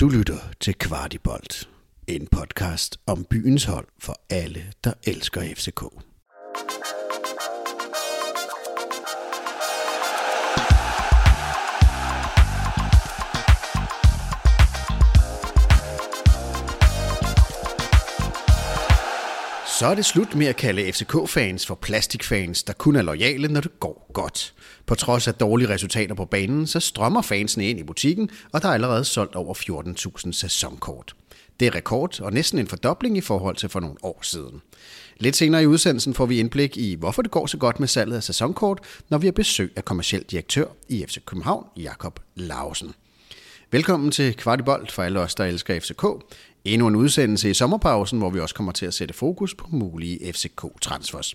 Du lytter til Kvartibolt, en podcast om byens hold for alle, der elsker FCK. Så er det slut med at kalde FCK-fans for plastikfans, der kun er lojale, når det går godt. På trods af dårlige resultater på banen, så strømmer fansene ind i butikken, og der er allerede solgt over 14.000 sæsonkort. Det er rekord og næsten en fordobling i forhold til for nogle år siden. Lidt senere i udsendelsen får vi indblik i, hvorfor det går så godt med salget af sæsonkort, når vi har besøg af kommersiel direktør i FC København, Jakob Lausen. Velkommen til Kvartibolt for alle os, der elsker FCK. Endnu en udsendelse i sommerpausen, hvor vi også kommer til at sætte fokus på mulige FCK-transfers.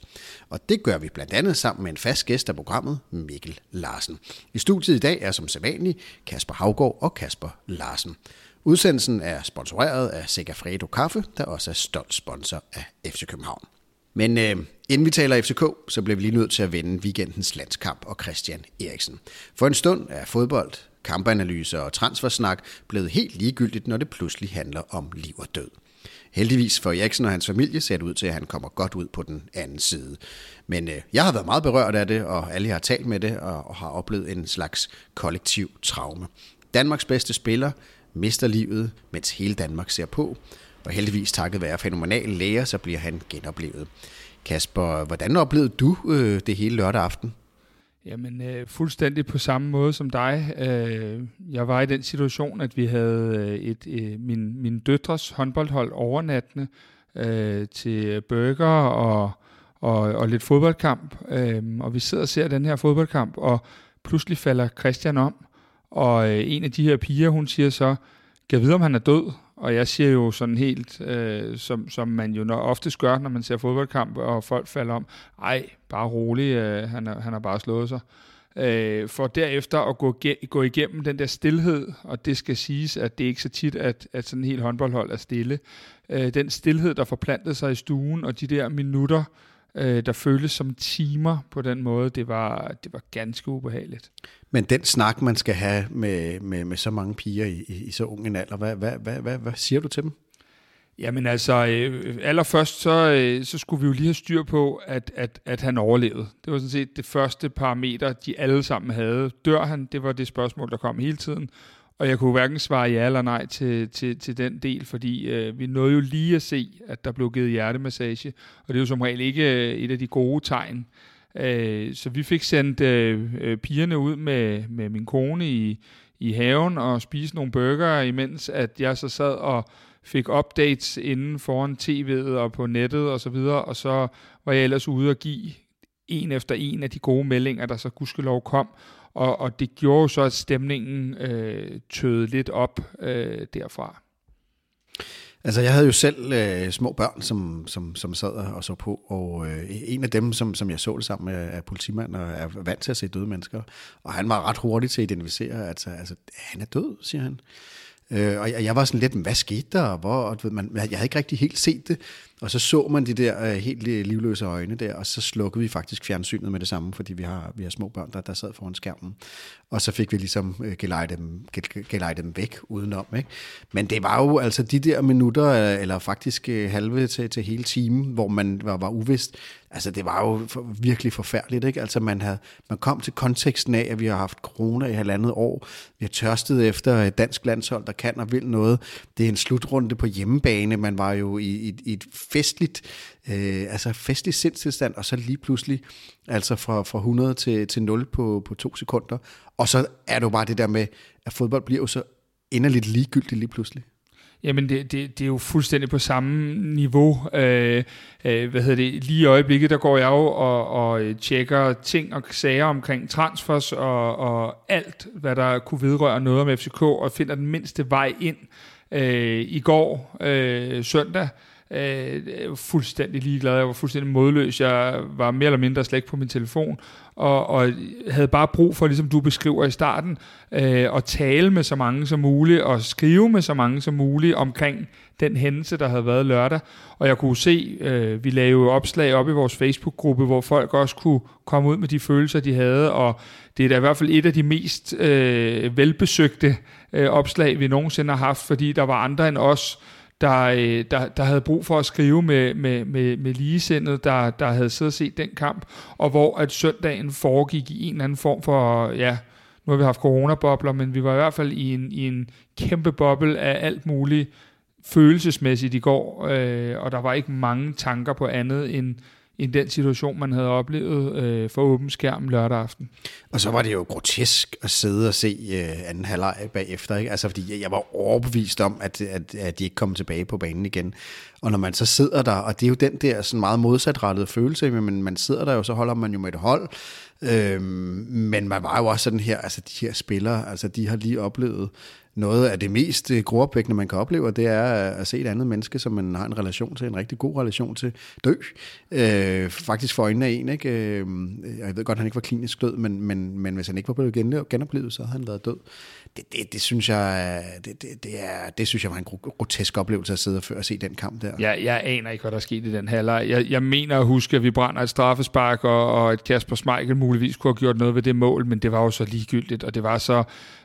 Og det gør vi blandt andet sammen med en fast gæst af programmet, Mikkel Larsen. I studiet i dag er som sædvanligt Kasper Havgård og Kasper Larsen. Udsendelsen er sponsoreret af Segafredo Kaffe, der også er stolt sponsor af FC København. Men øh, inden vi taler FCK, så bliver vi lige nødt til at vende weekendens landskamp og Christian Eriksen. For en stund er fodbold kampanalyser og transfersnak blevet helt ligegyldigt, når det pludselig handler om liv og død. Heldigvis for Eriksen og hans familie ser det ud til, at han kommer godt ud på den anden side. Men øh, jeg har været meget berørt af det, og alle jeg har talt med det, og, og har oplevet en slags kollektiv traume. Danmarks bedste spiller mister livet, mens hele Danmark ser på, og heldigvis takket være fænomenale læger, så bliver han genoplevet. Kasper, hvordan oplevede du øh, det hele lørdag aften? Jamen, øh, fuldstændig på samme måde som dig. Øh, jeg var i den situation, at vi havde øh, et, øh, min, min døtres håndboldhold overnattende øh, til burger og, og, og lidt fodboldkamp. Øh, og vi sidder og ser den her fodboldkamp, og pludselig falder Christian om. Og øh, en af de her piger, hun siger så, kan jeg vide, om han er død? Og jeg siger jo sådan helt, øh, som, som man jo oftest gør, når man ser fodboldkamp, og folk falder om, ej, bare rolig, øh, han, er, han har bare slået sig. Øh, for derefter at gå, gå igennem den der stillhed, og det skal siges, at det er ikke så tit, at, at sådan en helt håndboldhold er stille. Øh, den stillhed, der forplantede sig i stuen, og de der minutter, øh, der føltes som timer på den måde, det var, det var ganske ubehageligt. Men den snak, man skal have med, med, med så mange piger i, i, i så ung en alder, hvad, hvad, hvad, hvad, hvad siger du til dem? Jamen altså, øh, allerførst så, øh, så skulle vi jo lige have styr på, at, at, at han overlevede. Det var sådan set det første parameter, de alle sammen havde. Dør han? Det var det spørgsmål, der kom hele tiden. Og jeg kunne hverken svare ja eller nej til, til, til den del, fordi øh, vi nåede jo lige at se, at der blev givet hjertemassage, og det er jo som regel ikke øh, et af de gode tegn. Øh, så vi fik sendt øh, øh, pigerne ud med, med min kone i, i haven og spise nogle burger, imens at jeg så sad og fik updates inden foran tv'et og på nettet og så videre, og så var jeg ellers ude og give en efter en af de gode meldinger, der så gudskelov kom, og, og det gjorde så, at stemningen øh, tøede lidt op øh, derfra. Altså, jeg havde jo selv øh, små børn, som, som, som sad og så på, og øh, en af dem, som, som jeg så det sammen med, er politimand og er vant til at se døde mennesker. Og han var ret hurtig til at identificere, at altså, altså, han er død, siger han. Øh, og jeg, jeg var sådan lidt, hvad skete der? Hvor, og, man, jeg havde ikke rigtig helt set det. Og så så man de der øh, helt øh, livløse øjne der, og så slukkede vi faktisk fjernsynet med det samme, fordi vi har, vi har små børn, der, der sad foran skærmen. Og så fik vi ligesom øh, gelejt dem, gelejt dem væk udenom. Ikke? Men det var jo altså de der minutter, øh, eller faktisk øh, halve til, til hele timen, hvor man var, var uvist. Altså det var jo for, virkelig forfærdeligt. Ikke? Altså man, havde, man kom til konteksten af, at vi har haft corona i halvandet år. Vi har tørstet efter et dansk landshold, der kan og vil noget. Det er en slutrunde på hjemmebane. Man var jo i, i, i et festligt, øh, altså festlig sindstilstand, og så lige pludselig, altså fra, fra 100 til, til 0 på, på to sekunder. Og så er det jo bare det der med, at fodbold bliver jo så inderligt ligegyldigt lige pludselig. Jamen, det, det, det er jo fuldstændig på samme niveau. Øh, øh, hvad hedder det? Lige i øjeblikket, der går jeg jo og, og tjekker ting og sager omkring transfers og, og alt, hvad der kunne vedrøre noget om FCK, og finder den mindste vej ind. Øh, I går, øh, søndag, Øh, øh, fuldstændig ligeglad. Jeg var fuldstændig modløs. Jeg var mere eller mindre slet ikke på min telefon, og, og havde bare brug for, ligesom du beskriver i starten, øh, at tale med så mange som muligt, og skrive med så mange som muligt omkring den hændelse, der havde været lørdag. Og jeg kunne se, øh, vi lavede jo opslag op i vores Facebook-gruppe, hvor folk også kunne komme ud med de følelser, de havde, og det er da i hvert fald et af de mest øh, velbesøgte øh, opslag, vi nogensinde har haft, fordi der var andre end os, der, øh, der, der havde brug for at skrive med, med, med, med ligesindet, der, der havde siddet og set den kamp, og hvor at søndagen foregik i en eller anden form for, ja, nu har vi haft coronabobler, men vi var i hvert fald i en, i en kæmpe boble af alt muligt følelsesmæssigt i går, øh, og der var ikke mange tanker på andet end, end den situation, man havde oplevet øh, for åben skærm lørdag aften. Og så var det jo grotesk at sidde og se øh, anden halvleg bagefter, ikke? Altså, fordi jeg var overbevist om, at, at, at de ikke kom tilbage på banen igen. Og når man så sidder der, og det er jo den der sådan meget modsatrettede følelse, men man sidder der jo, så holder man jo med et hold, Øhm, men man var jo også sådan her, altså de her spillere, altså de har lige oplevet noget af det mest øh, gruopvækkende, man kan opleve, det er øh, at se et andet menneske, som man har en relation til, en rigtig god relation til, dø. Øh, faktisk for øjnene af en, ikke? Øh, jeg ved godt, at han ikke var klinisk død, men, men, men hvis han ikke var blevet genoplevet, så havde han været død. Det, det, det synes jeg, øh, det, det, det, er, det synes jeg var en grotesk oplevelse at sidde og, og se den kamp der. Ja, jeg aner ikke, hvad der skete i den halvleg. Jeg, jeg mener at huske, at vi brænder et straffespark, og, og et Kasper Schmeichel muligvis kunne have gjort noget ved det mål, men det var jo så ligegyldigt, og det var så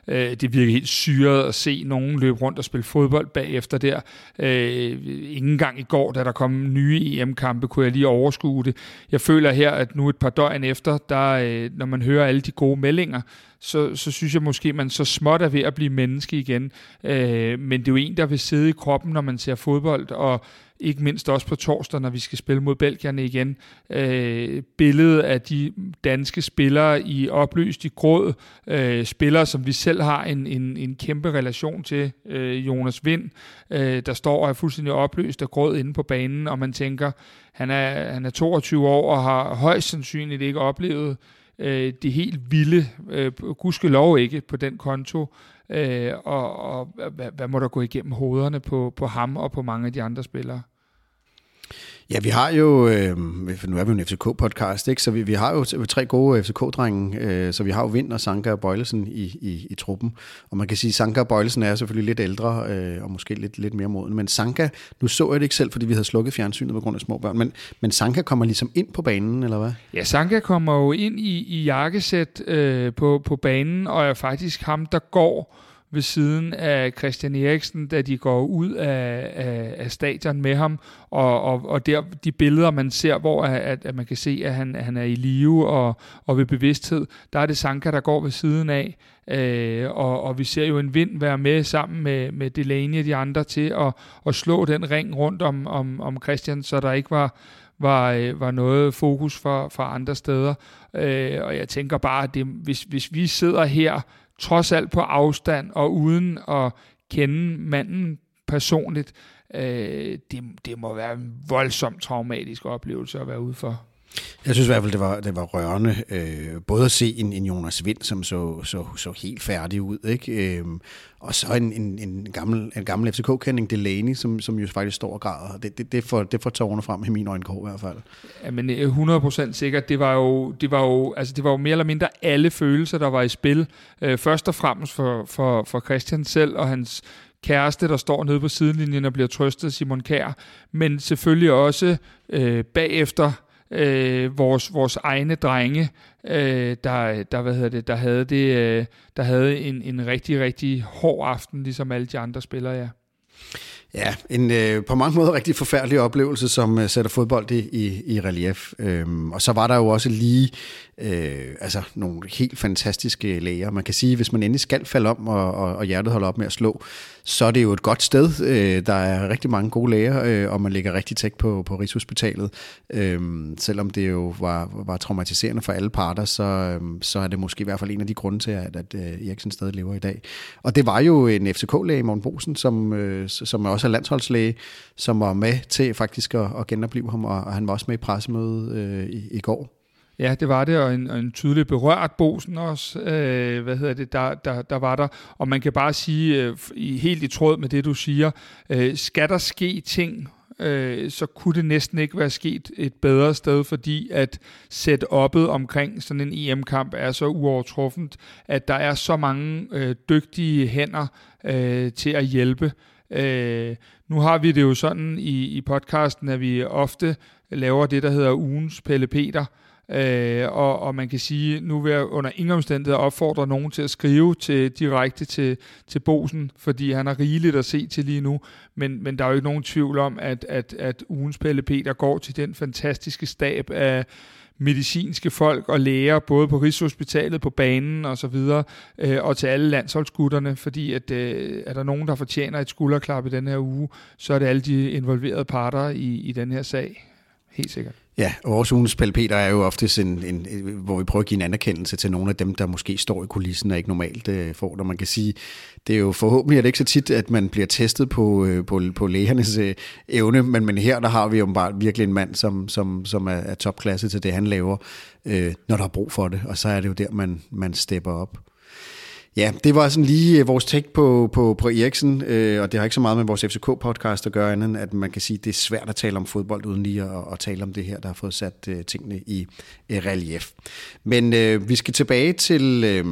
Øh, det virker helt syret at se nogen løbe rundt og spille fodbold bagefter der. Øh, ingen gang i går, da der kom nye EM-kampe, kunne jeg lige overskue det. Jeg føler her, at nu et par døgn efter, der, øh, når man hører alle de gode meldinger, så, så synes jeg måske, man så småt er ved at blive menneske igen. Øh, men det er jo en, der vil sidde i kroppen, når man ser fodbold, og ikke mindst også på torsdag, når vi skal spille mod Belgierne igen. Øh, billedet af de danske spillere i opløst i gråd, øh, spillere, som vi selv har en, en, en kæmpe relation til, øh, Jonas Vind, øh, der står og er fuldstændig opløst og gråd inde på banen, og man tænker, han er, han er 22 år og har højst sandsynligt ikke oplevet øh, Øh, det helt vilde, øh, gudskelov ikke på den konto, øh, og, og hvad, hvad må der gå igennem hovederne på, på ham og på mange af de andre spillere? Ja, vi har jo, øh, nu er vi jo en FCK-podcast, ikke? så vi, vi har jo tre gode FCK-drenge, øh, så vi har jo Vind og Sanka og Bøjlesen i, i, i truppen. Og man kan sige, at Sanka og Bøjlesen er selvfølgelig lidt ældre, øh, og måske lidt, lidt mere moden. Men Sanka, nu så jeg det ikke selv, fordi vi havde slukket fjernsynet på grund af små børn, men, men Sanka kommer ligesom ind på banen, eller hvad? Ja, Sanka kommer jo ind i, i jakkesæt øh, på, på banen, og er faktisk ham, der går ved siden af Christian Eriksen, da de går ud af, af, af stadion med ham, og, og, og der de billeder, man ser, hvor at, at man kan se, at han, han er i live og, og ved bevidsthed, der er det Sanka, der går ved siden af, øh, og, og vi ser jo en vind være med sammen med, med Delaney og de andre til at, at slå den ring rundt om, om, om Christian, så der ikke var, var, øh, var noget fokus for, for andre steder. Øh, og jeg tænker bare, at det, hvis, hvis vi sidder her trods alt på afstand og uden at kende manden personligt, øh, det, det må være en voldsomt traumatisk oplevelse at være ude for. Jeg synes i hvert fald, det var, det var rørende. Øh, både at se en, en Jonas Vind, som så, så, så helt færdig ud, ikke? Øh, og så en, en, en gammel, en gammel FCK-kending, Delaney, som, som jo faktisk står og græder. Det, det, det, får, det får tårerne frem i min øjne i hvert fald. Ja, men øh, 100% sikkert. Det var, jo, det, var jo, altså det var jo mere eller mindre alle følelser, der var i spil. Øh, først og fremmest for, for, for Christian selv og hans kæreste, der står nede på sidelinjen og bliver trøstet, Simon Kær, men selvfølgelig også øh, bagefter øh, vores, vores egne drenge, øh, der, der, hvad hedder det, der havde, det, øh, der havde en, en rigtig, rigtig hård aften, ligesom alle de andre spillere, ja. Ja, en øh, på mange måder rigtig forfærdelig oplevelse, som øh, sætter fodbold i, i, i relief. Øhm, og så var der jo også lige øh, altså nogle helt fantastiske læger. Man kan sige, hvis man endelig skal falde om, og, og, og hjertet holder op med at slå, så er det jo et godt sted. Øh, der er rigtig mange gode læger, øh, og man ligger rigtig tæt på, på Rigshospitalet. Øh, selvom det jo var, var traumatiserende for alle parter, så, øh, så er det måske i hvert fald en af de grunde til, at, at øh, Eriksen stadig lever i dag. Og det var jo en FCK-læge, Morten Bosen, som, øh, som også er landsholdslæge, som var med til faktisk at, at genopleve ham, og, og han var også med i pressemødet øh, i, i går. Ja, det var det, og en, og en tydelig berørt Bosen også, øh, hvad hedder det, der, der, der var der. Og man kan bare sige, øh, helt i tråd med det, du siger, øh, skal der ske ting øh, så kunne det næsten ikke være sket et bedre sted, fordi at setup'et omkring sådan en EM-kamp er så uovertruffent, at der er så mange øh, dygtige hænder øh, til at hjælpe. Øh, nu har vi det jo sådan i, i podcasten, at vi ofte laver det, der hedder ugens Pelle Peter, Øh, og, og man kan sige, nu vil jeg under ingen omstændigheder opfordre nogen til at skrive til, direkte til, til Bosen, fordi han har rigeligt at se til lige nu. Men, men der er jo ikke nogen tvivl om, at, at, at ugens Pelle Peter går til den fantastiske stab af medicinske folk og læger, både på Rigshospitalet, på banen og så videre, øh, og til alle landsholdsgutterne, fordi at, øh, er der nogen, der fortjener et skulderklap i den her uge, så er det alle de involverede parter i, i den her sag. Helt sikkert. Ja, og vores ugens Peter er jo ofte en, en, hvor vi prøver at give en anerkendelse til nogle af dem, der måske står i kulissen og ikke normalt øh, får det. Man kan sige, det er jo forhåbentlig er det ikke så tit, at man bliver testet på, øh, på, på lægernes øh, evne, men, men her der har vi jo bare virkelig en mand, som, som, som er, er topklasse til det, han laver, øh, når der er brug for det, og så er det jo der, man, man stepper op. Ja, det var sådan lige øh, vores take på, på, på Eriksen, øh, og det har ikke så meget med vores FCK-podcast at gøre, andet at man kan sige, at det er svært at tale om fodbold, uden lige at, at tale om det her, der har fået sat øh, tingene i øh, relief. Men øh, vi skal tilbage til... Øh,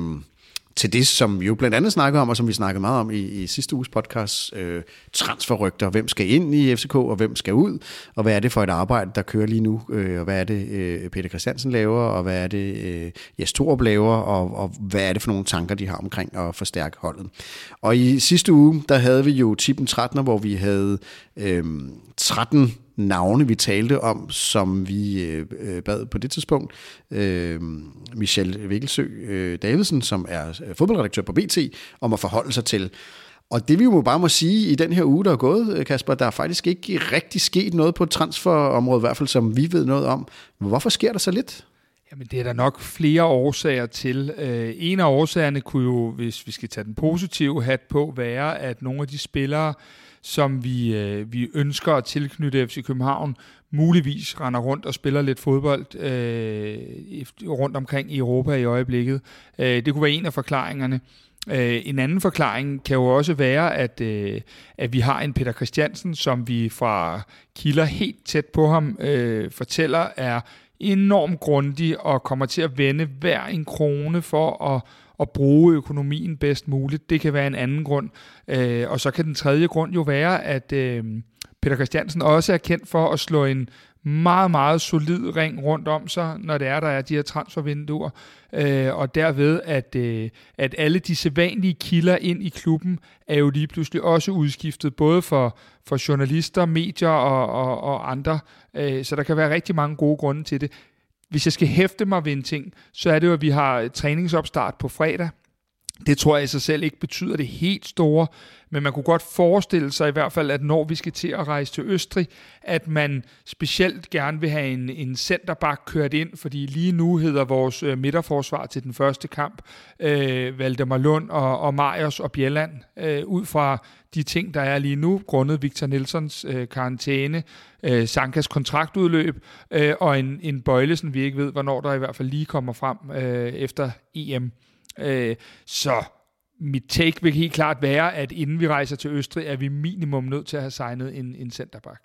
til det, som vi jo blandt andet snakker om, og som vi snakkede meget om i, i sidste uges podcast, øh, transferrygter. Hvem skal ind i FCK, og hvem skal ud? Og hvad er det for et arbejde, der kører lige nu? Øh, og hvad er det, øh, Peter Christiansen laver? Og hvad er det, øh, Jes Torup laver? Og, og hvad er det for nogle tanker, de har omkring at forstærke holdet? Og i sidste uge, der havde vi jo tippen 13, hvor vi havde øh, 13 navne, vi talte om, som vi øh, øh bad på det tidspunkt. Øh, Michel Vikkelsø øh, Davidsen, som er øh, fodboldredaktør på BT, om at forholde sig til. Og det vi jo bare må sige i den her uge, der er gået, øh, Kasper, der er faktisk ikke rigtig sket noget på transferområdet, i hvert fald som vi ved noget om. Hvorfor sker der så lidt? Jamen, det er der nok flere årsager til. Øh, en af årsagerne kunne jo, hvis vi skal tage den positive hat på, være, at nogle af de spillere, som vi, øh, vi ønsker at tilknytte FC København, muligvis render rundt og spiller lidt fodbold øh, rundt omkring i Europa i øjeblikket. Øh, det kunne være en af forklaringerne. Øh, en anden forklaring kan jo også være, at, øh, at vi har en Peter Christiansen, som vi fra kilder helt tæt på ham øh, fortæller er enormt grundig og kommer til at vende hver en krone for at at bruge økonomien bedst muligt. Det kan være en anden grund. Øh, og så kan den tredje grund jo være, at øh, Peter Christiansen også er kendt for at slå en meget, meget solid ring rundt om sig, når det er, der er de her transfervinduer. Øh, og derved, at, øh, at alle de sædvanlige kilder ind i klubben er jo lige pludselig også udskiftet, både for, for journalister, medier og, og, og andre. Øh, så der kan være rigtig mange gode grunde til det hvis jeg skal hæfte mig ved en ting, så er det jo, at vi har træningsopstart på fredag. Det tror jeg i sig selv ikke betyder det helt store, men man kunne godt forestille sig i hvert fald, at når vi skal til at rejse til Østrig, at man specielt gerne vil have en, en centerback kørt ind, fordi lige nu hedder vores øh, midterforsvar til den første kamp øh, Valdemar Lund og, og Majers og Bjelland, øh, ud fra de ting, der er lige nu, grundet Victor Nelsons øh, karantæne, øh, Sankas kontraktudløb øh, og en, en bøjle, som vi ikke ved, hvornår der i hvert fald lige kommer frem øh, efter EM. Øh, så mit take vil helt klart være, at inden vi rejser til Østrig, er vi minimum nødt til at have signet en, en centerback.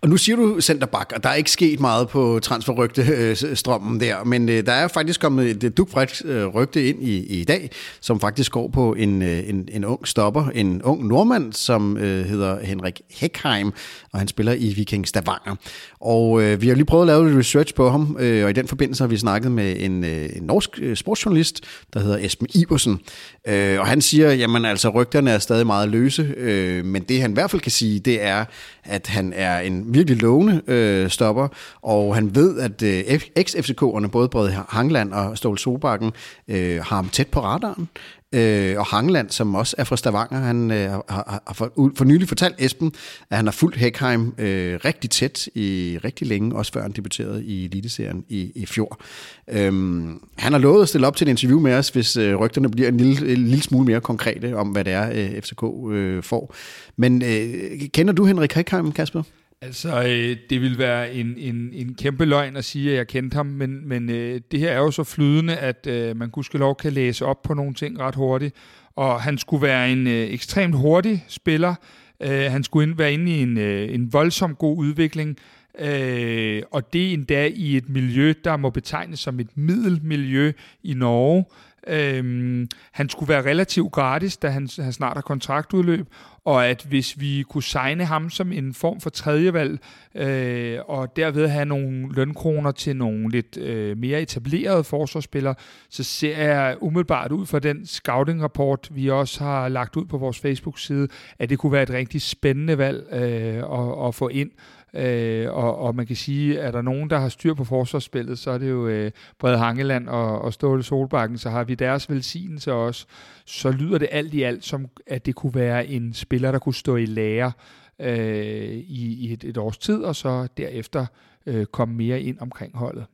Og nu siger du centerback, og der er ikke sket meget på transferrygtestrømmen øh, der, men øh, der er faktisk kommet et dugfrisk øh, rygte ind i, i dag, som faktisk går på en, en, en ung stopper, en ung nordmand, som øh, hedder Henrik Heckheim, og han spiller i Viking Stavanger. Og øh, vi har lige prøvet at lave lidt research på ham, øh, og i den forbindelse har vi snakket med en, øh, en norsk sportsjournalist, der hedder Esben Iversen. Øh, og han siger, jamen altså rygterne er stadig meget løse, øh, men det han i hvert fald kan sige, det er, at han er en virkelig lovende øh, stopper, og han ved, at øh, eks-FCK'erne, både Brede Hangland og Ståle Sobakken, øh, har ham tæt på radaren. Øh, og Hangland, som også er fra Stavanger, han øh, har, har for, for nylig fortalt Esben, at han har fulgt Heckheim øh, rigtig tæt i rigtig længe, også før han debuterede i Eliteserien i, i fjor. Øhm, han har lovet at stille op til et interview med os, hvis øh, rygterne bliver en lille, en lille smule mere konkrete om, hvad det er, øh, FCK øh, får. Men øh, kender du Henrik Heckheim, Kasper? Altså, øh, det vil være en, en, en kæmpe løgn at sige, at jeg kendte ham, men, men øh, det her er jo så flydende, at øh, man lov kan læse op på nogle ting ret hurtigt. Og han skulle være en øh, ekstremt hurtig spiller, Øh, han skulle ind, være inde i en, øh, en voldsom god udvikling, øh, og det endda i et miljø, der må betegnes som et middelmiljø i Norge. Øhm, han skulle være relativt gratis, da han, han snart har kontraktudløb, og at hvis vi kunne signe ham som en form for tredjevalg, øh, og derved have nogle lønkroner til nogle lidt øh, mere etablerede forsvarsspillere, så ser jeg umiddelbart ud fra den scouting-rapport, vi også har lagt ud på vores Facebook-side, at det kunne være et rigtig spændende valg øh, at, at få ind. Øh, og, og man kan sige, at der nogen, der har styr på forsvarsspillet, så er det jo øh, Brede Hangeland og, og Ståle Solbakken, så har vi deres velsignelse også. Så lyder det alt i alt som, at det kunne være en spiller, der kunne stå i lære øh, i, i et, et års tid, og så derefter øh, komme mere ind omkring holdet.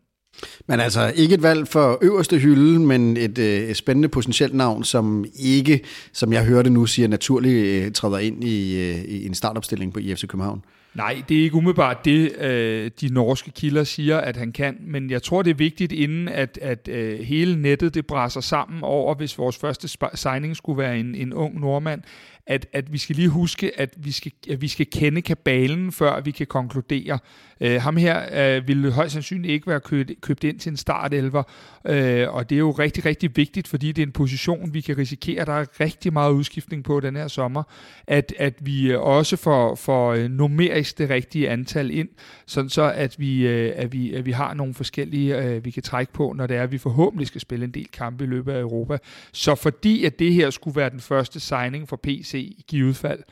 Men altså ikke et valg for øverste hylde, men et, øh, spændende potentielt navn, som ikke, som jeg hørte nu, siger naturligt øh, træder ind i, øh, i en startopstilling på IFC København. Nej, det er ikke umiddelbart det, øh, de norske kilder siger, at han kan, men jeg tror, det er vigtigt, inden at, at øh, hele nettet det brænder sammen over, hvis vores første signing skulle være en, en ung nordmand, at, at vi skal lige huske, at vi skal, at vi skal kende kabalen, før vi kan konkludere. Øh, ham her øh, ville højst sandsynligt ikke være købt, købt ind til en startelver, øh, og det er jo rigtig, rigtig vigtigt, fordi det er en position, vi kan risikere, der er rigtig meget udskiftning på den her sommer, at, at vi øh, også får, får øh, numerisk det rigtige antal ind, sådan så at vi, øh, at vi, at vi har nogle forskellige, øh, vi kan trække på, når det er, at vi forhåbentlig skal spille en del kampe i løbet af Europa. Så fordi at det her skulle være den første signing for PC i givet fald,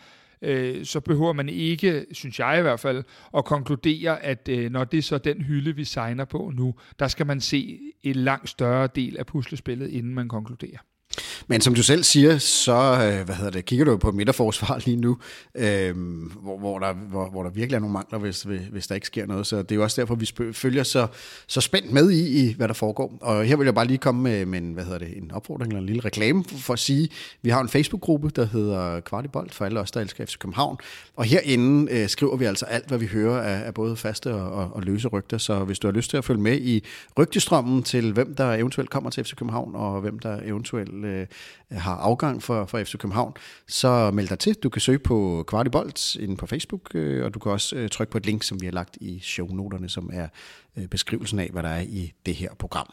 øh, så behøver man ikke, synes jeg i hvert fald, at konkludere, at øh, når det er så den hylde, vi signer på nu, der skal man se en langt større del af puslespillet, inden man konkluderer. Men som du selv siger, så øh, hvad hedder det, kigger du på midterforsvar lige nu, øh, hvor, hvor, der, hvor, hvor der virkelig er nogle mangler, hvis, hvis der ikke sker noget. Så det er jo også derfor, vi følger så, så spændt med i, i, hvad der foregår. Og her vil jeg bare lige komme med, med en, hvad hedder det, en opfordring eller en lille reklame for at sige, vi har en Facebook-gruppe, der hedder Kvartibolt for alle os, der elsker FC København. Og herinde øh, skriver vi altså alt, hvad vi hører af, af både faste og, og, og løse rygter. Så hvis du har lyst til at følge med i rygtestrømmen til, hvem der eventuelt kommer til FC København, og hvem der eventuelt øh, har afgang for, for FC København, så meld dig til. Du kan søge på Kvartibolt inde på Facebook, øh, og du kan også øh, trykke på et link, som vi har lagt i shownoterne, som er øh, beskrivelsen af, hvad der er i det her program.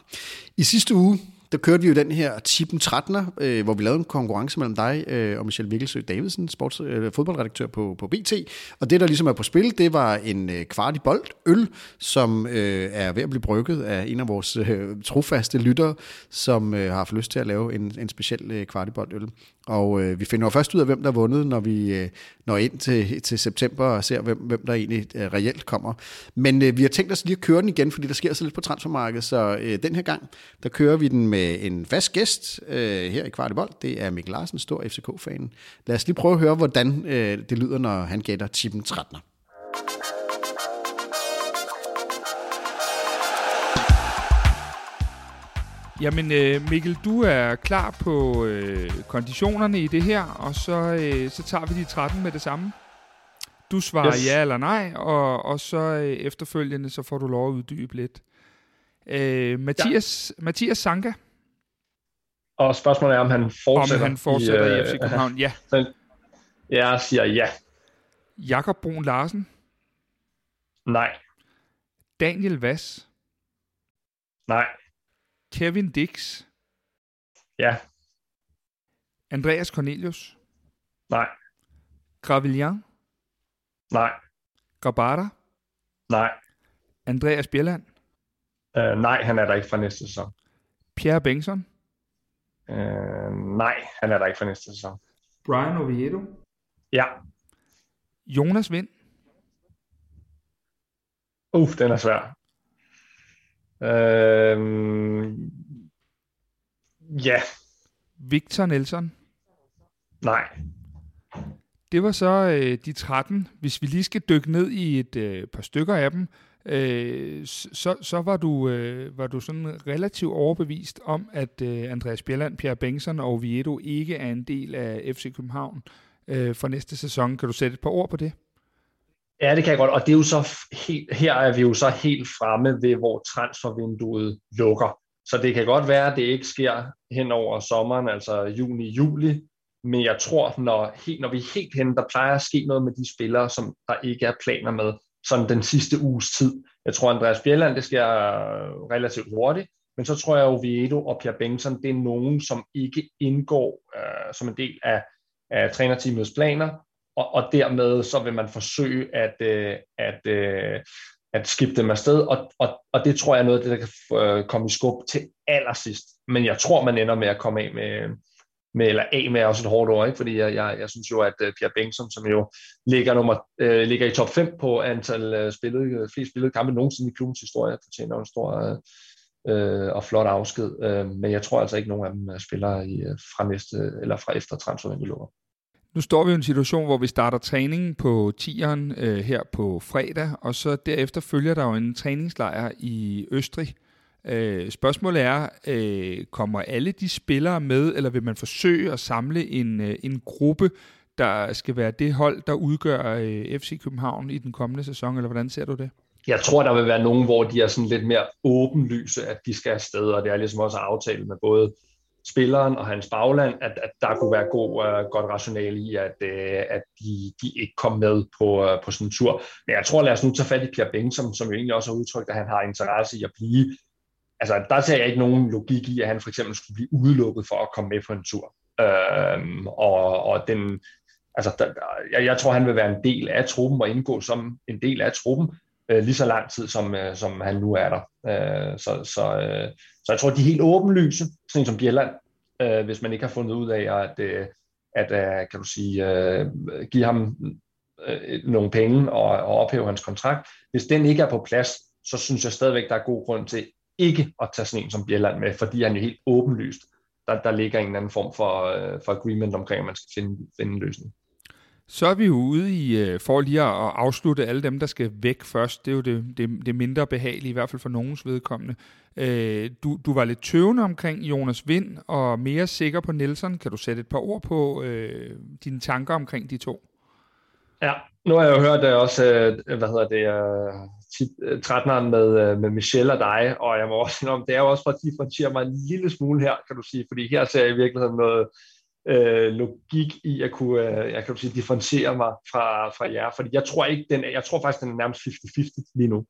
I sidste uge, der kørte vi jo den her Tippen 13'er, øh, hvor vi lavede en konkurrence mellem dig øh, og Michel Mikkelsø Davidsen, sports, øh, fodboldredaktør på, på BT. Og det, der ligesom er på spil, det var en øh, kvart i bold øl, som øh, er ved at blive brygget af en af vores øh, trofaste lyttere, som øh, har haft lyst til at lave en, en speciel øh, kvart i bold øl. Og øh, vi finder jo først ud af, hvem der har vundet, når vi øh, når ind til, til september og ser, hvem, hvem der egentlig øh, reelt kommer. Men øh, vi har tænkt os lige at køre den igen, fordi der sker så lidt på transfermarkedet, så øh, den her gang, der kører vi den med en fast gæst øh, her i Kvartibold. Det er Mikkel Larsen, stor FCK-fan. Lad os lige prøve at høre, hvordan øh, det lyder, når han gætter tippen 13'er. Jamen øh, Mikkel, du er klar på øh, konditionerne i det her, og så, øh, så tager vi de 13 med det samme. Du svarer yes. ja eller nej, og, og så øh, efterfølgende så får du lov at uddybe lidt. Øh, Mathias, ja. Mathias Sanka. Og spørgsmålet er, om han fortsætter, om han fortsætter i, i FC øh, København. Ja. Jeg siger ja. Jakob Brun Larsen. Nej. Daniel Vass. Nej. Kevin Dix. Ja. Andreas Cornelius. Nej. Gravilian. Nej. Grabara. Nej. Andreas Bjelland. Uh, nej, han er der ikke fra næste sæson. Pierre Bengtsson. Uh, nej, han er der ikke fra næste sæson. Brian Oviedo. Ja. Jonas Vind. Uff, den er svær. Øh, ja. Victor Nelson? Nej. Det var så øh, de 13. Hvis vi lige skal dykke ned i et øh, par stykker af dem, øh, så, så var du, øh, var du sådan relativt overbevist om, at øh, Andreas Bjelland, Pierre Bengtsson og Vieto ikke er en del af FC København øh, for næste sæson. Kan du sætte et par ord på det? Ja, det kan jeg godt, og det er jo så helt, her er vi jo så helt fremme ved, hvor transfervinduet lukker. Så det kan godt være, at det ikke sker hen over sommeren, altså juni-juli, men jeg tror, når, helt, når vi er helt henne, der plejer at ske noget med de spillere, som der ikke er planer med, sådan den sidste uges tid. Jeg tror, Andreas Bjelland, det sker relativt hurtigt, men så tror jeg, at Oviedo og Pierre Bengtsson, det er nogen, som ikke indgår øh, som en del af, af trænerteamets planer, og, og dermed så vil man forsøge at, øh, at, øh, at skifte dem afsted, og, og, og det tror jeg er noget af det, der kan øh, komme i skub til allersidst. Men jeg tror, man ender med at komme af med, med eller af med også et hårdt år, ikke? fordi jeg, jeg, jeg synes jo, at uh, Pierre Bengtsson, som jo ligger, nummer, øh, ligger i top 5 på antal øh, spillede, øh, flest spillede kampe nogensinde i klubbens historie, fortjener en stor øh, øh, og flot afsked, men jeg tror altså ikke, nogen af dem spiller i, fra næste, eller fra efter transfervinduet lukker. Nu står vi i en situation, hvor vi starter træningen på tieren øh, her på fredag, og så derefter følger der jo en træningslejr i Østrig. Øh, spørgsmålet er, øh, kommer alle de spillere med, eller vil man forsøge at samle en, øh, en gruppe, der skal være det hold, der udgør øh, FC København i den kommende sæson, eller hvordan ser du det? Jeg tror, der vil være nogen, hvor de er sådan lidt mere åbenlyse, at de skal afsted, og det er ligesom også aftalt med både spilleren og hans bagland, at, at der kunne være god, uh, godt rationale i, at, uh, at de, de ikke kom med på, uh, på sådan en tur. Men jeg tror, lad os nu tage fat i Pierre Bengtsson, som jo egentlig også har udtrykt, at han har interesse i at blive. Altså, der ser jeg ikke nogen logik i, at han for eksempel skulle blive udelukket for at komme med på en tur. Øhm, og, og den, altså, der, jeg, jeg tror, han vil være en del af truppen og indgå som en del af truppen, øh, lige så lang tid, som, øh, som han nu er der. Øh, så, så, øh, så jeg tror, de er helt åbenlyse, sådan som Bjelland, øh, hvis man ikke har fundet ud af at, øh, at øh, kan du sige, øh, give ham øh, nogle penge og, og ophæve hans kontrakt. Hvis den ikke er på plads, så synes jeg stadigvæk, der er god grund til ikke at tage sådan en som Bjelland med, fordi han jo helt åbenlyst. Der, der ligger en eller anden form for, øh, for agreement omkring, at man skal finde, finde en løsning. Så er vi jo ude i, øh, for lige at afslutte alle dem, der skal væk først. Det er jo det, det, det mindre behagelige, i hvert fald for nogens vedkommende. Øh, du, du var lidt tøvende omkring Jonas Vind, og mere sikker på Nelson. Kan du sætte et par ord på øh, dine tanker omkring de to? Ja, nu har jeg jo hørt det også, øh, hvad hedder det, øh, uh, 13'eren med, med Michelle og dig, og jeg må også om det er jo også for at differentiere mig en lille smule her, kan du sige, fordi her ser jeg i virkeligheden noget, øh, logik i at kunne, øh, jeg kan sige, differentiere mig fra, fra jer, fordi jeg tror ikke, den er, jeg tror faktisk, den er nærmest 50-50 lige nu.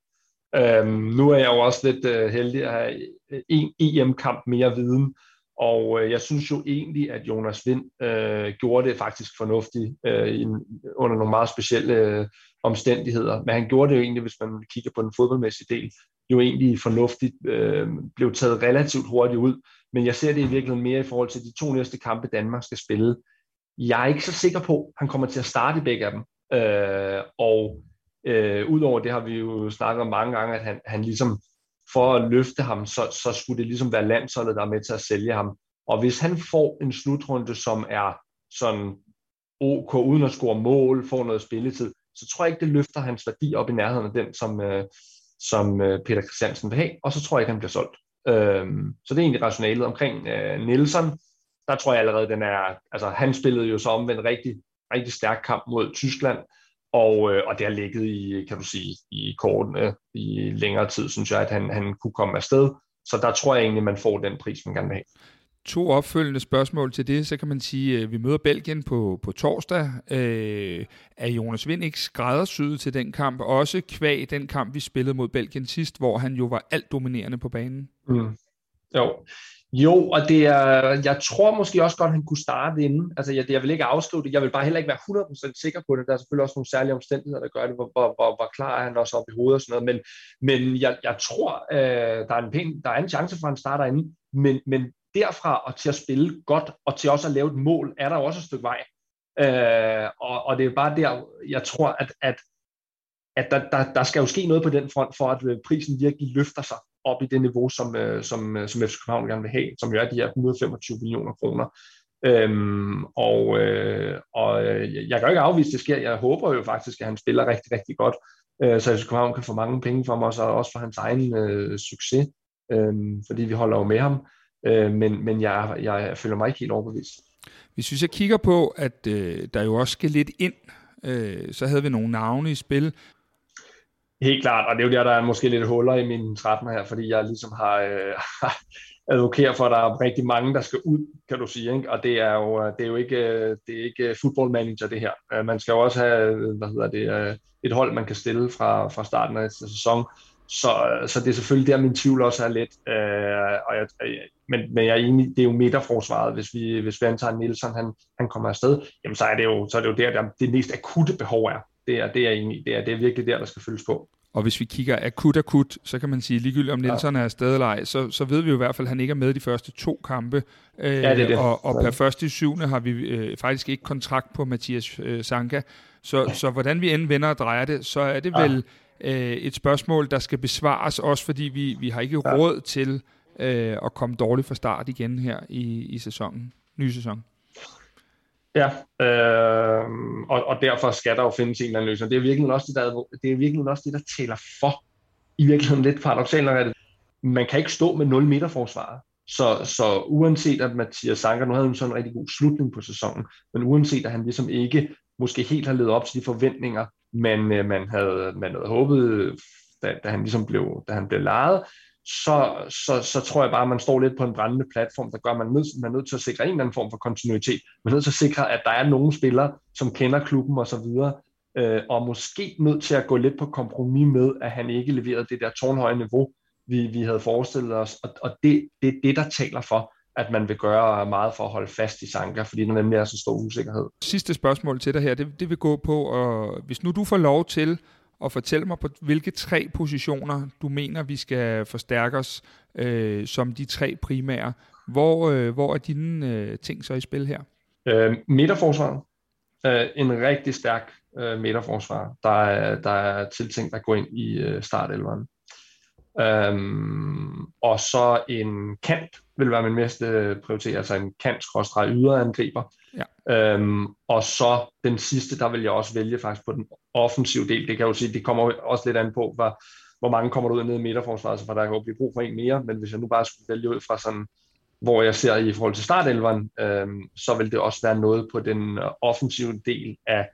Øhm, nu er jeg jo også lidt øh, heldig at have øh, en EM-kamp mere viden, og øh, jeg synes jo egentlig, at Jonas Vind øh, gjorde det faktisk fornuftigt øh, i, under nogle meget specielle øh, omstændigheder. Men han gjorde det jo egentlig, hvis man kigger på den fodboldmæssige del, jo egentlig fornuftigt, øh, blev taget relativt hurtigt ud men jeg ser det i virkeligheden mere i forhold til de to næste kampe, Danmark skal spille. Jeg er ikke så sikker på, at han kommer til at starte begge af dem. Øh, og øh, udover det har vi jo snakket om mange gange, at han, han ligesom for at løfte ham, så, så skulle det ligesom være landsholdet, der er med til at sælge ham. Og hvis han får en slutrunde, som er sådan OK, uden at score mål, får noget spilletid, så tror jeg ikke, det løfter hans værdi op i nærheden af den, som, øh, som øh, Peter Christiansen vil have, og så tror jeg ikke, han bliver solgt. Øhm, så det er egentlig rationalet omkring øh, Nielsen. Der tror jeg allerede, den er, altså han spillede jo så omvendt rigtig, rigtig stærk kamp mod Tyskland, og, øh, og det har ligget i, kan du sige, i kortene i længere tid, synes jeg, at han, han kunne komme afsted. Så der tror jeg egentlig, man får den pris, man gerne vil have to opfølgende spørgsmål til det, så kan man sige, at vi møder Belgien på, på torsdag. Øh, er Jonas Vind ikke skræddersyet til den kamp, også kvæg den kamp, vi spillede mod Belgien sidst, hvor han jo var alt dominerende på banen? Mm. Jo. Jo, og det er, jeg tror måske også godt, at han kunne starte inden. Altså, jeg, jeg vil ikke afskrive det. Jeg vil bare heller ikke være 100% sikker på det. Der er selvfølgelig også nogle særlige omstændigheder, der gør det, hvor, hvor, hvor, hvor klar er han også op i hovedet og sådan noget. Men, men jeg, jeg tror, øh, der, er en pæn, der er en chance for, at han starter inden. Men, men derfra og til at spille godt, og til også at lave et mål, er der også et stykke vej. Øh, og, og det er bare der, jeg tror, at, at, at der, der, der skal jo ske noget på den front, for at øh, prisen virkelig løfter sig op i det niveau, som, øh, som, øh, som FC København gerne vil have, som jo er de her 125 millioner kroner. Øhm, og, øh, og jeg kan jo ikke afvise, at det sker. Jeg håber jo faktisk, at han spiller rigtig, rigtig godt, øh, så FC København kan få mange penge for ham, også, og også for hans egen øh, succes, øh, fordi vi holder jo med ham. Øh, men men jeg, jeg føler mig ikke helt overbevist. Hvis jeg kigger på, at øh, der jo også skal lidt ind, øh, så havde vi nogle navne i spil. Helt klart, og det er jo der, der er måske lidt huller i min 13 her, fordi jeg ligesom har, øh, advokere for, at der er rigtig mange, der skal ud, kan du sige. Ikke? Og det er jo, det er jo ikke, det er ikke football manager, det her. Man skal jo også have hvad hedder det, et hold, man kan stille fra, fra starten af sæson. Så, så det er selvfølgelig der, min tvivl også er lidt. Øh, og jeg, men, men jeg er enig, det er jo midterforsvaret. Hvis vi, hvis vi antager Nielsen, han, han kommer afsted, jamen så er det jo, så er det, jo der, der det mest akutte behov er. Det er, det er enig. Det er, det er virkelig der, der skal følges på. Og hvis vi kigger akut akut, så kan man sige, ligegyldigt om Nielsen ja. er afsted eller ej, så, så ved vi jo i hvert fald, at han ikke er med de første to kampe. Øh, ja, det er det. Og, og per første i syvende har vi øh, faktisk ikke kontrakt på Mathias øh, Sanka. Så, så hvordan vi end vender og drejer det, så er det ja. vel øh, et spørgsmål, der skal besvares, også fordi vi, vi har ikke ja. råd til øh, og komme dårligt fra start igen her i, i sæsonen, ny sæson. Ja, øh, og, og derfor skal der jo findes en eller anden løsning. Det er virkelig også det, der, det er virkelig også det, der tæller for. I virkeligheden lidt paradoxalt nok er det. Man kan ikke stå med 0 meter forsvar. Så, så uanset at Mathias Sanker, nu havde han sådan en rigtig god slutning på sæsonen, men uanset at han ligesom ikke måske helt har levet op til de forventninger, man, øh, man, havde, man havde håbet, da, da han ligesom blev, da han blev lejet, så, så, så tror jeg bare, at man står lidt på en brændende platform, der gør, at man nød, man er nødt til at sikre en eller anden form for kontinuitet. Man er nødt til at sikre, at der er nogle spillere, som kender klubben osv., øh, og måske nødt til at gå lidt på kompromis med, at han ikke leverede det der tårnhøje niveau, vi, vi havde forestillet os. Og, og det, det er det, der taler for, at man vil gøre meget for at holde fast i Sanka, fordi der nemlig er så stor usikkerhed. Sidste spørgsmål til dig her, det, det vil gå på, og hvis nu du får lov til og fortælle mig, på hvilke tre positioner du mener, vi skal forstærke os øh, som de tre primære. Hvor, øh, hvor er dine øh, ting så i spil her? Øh, midterforsvaret. Øh, en rigtig stærk øh, midterforsvar, der er, der er tiltænkt at gå ind i øh, startelveren. Øhm, og så en kant vil være min meste øh, prioritet, altså en kant-yderangriber, Ja. Øhm, og så den sidste, der vil jeg også vælge faktisk på den offensive del. Det kan jeg jo sige, det kommer også lidt an på, hvor, hvor mange kommer der ud ned i midterforsvaret, så for der kan jo blive brug for en mere, men hvis jeg nu bare skulle vælge ud fra sådan, hvor jeg ser i forhold til startelveren, øhm, så vil det også være noget på den øh, offensive del af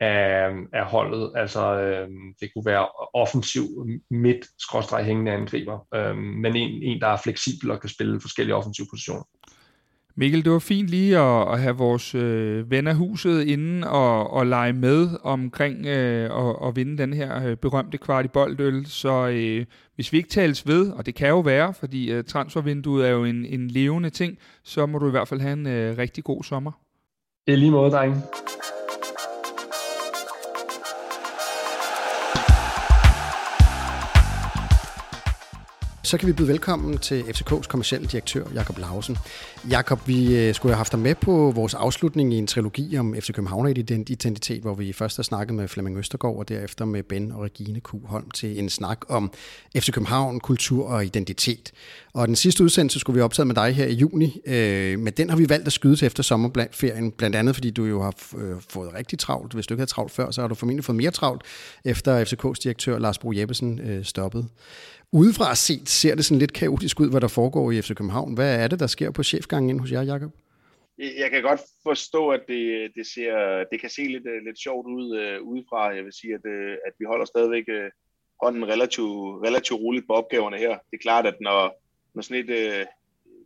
af, af holdet. Altså, øhm, det kunne være offensiv midt-hængende angriber, øhm, men en, en, der er fleksibel og kan spille forskellige offensive positioner. Mikkel, det var fint lige at, at have vores øh, ven af huset inden og, og lege med omkring øh, og, og vinde den her øh, berømte kvart i boldøl. Så øh, hvis vi ikke tales ved, og det kan jo være, fordi øh, transfervinduet er jo en, en levende ting, så må du i hvert fald have en øh, rigtig god sommer. Det er lige måde, drenge. Så kan vi byde velkommen til FCK's kommercielle direktør, Jakob Lausen. Jakob, vi øh, skulle have haft dig med på vores afslutning i en trilogi om FC København identitet, hvor vi først har snakket med Flemming Østergaard og derefter med Ben og Regine Q. Holm til en snak om FC København, kultur og identitet. Og den sidste udsendelse skulle vi optage med dig her i juni, øh, men den har vi valgt at skyde til efter sommerferien, blandt andet fordi du jo har øh, fået rigtig travlt. Hvis du ikke havde travlt før, så har du formentlig fået mere travlt, efter FCK's direktør Lars Bro Jeppesen øh, stoppede. Udefra set ser det sådan lidt kaotisk ud, hvad der foregår i FC København. Hvad er det, der sker på chefgangen ind hos jer, Jacob? Jeg kan godt forstå, at det, det, ser, det kan se lidt, øh, lidt sjovt ud uh, udefra. Jeg vil sige, at, uh, at vi holder stadigvæk uh, hånden relativt, relativt roligt på opgaverne her. Det er klart, at når, når sådan, et, uh,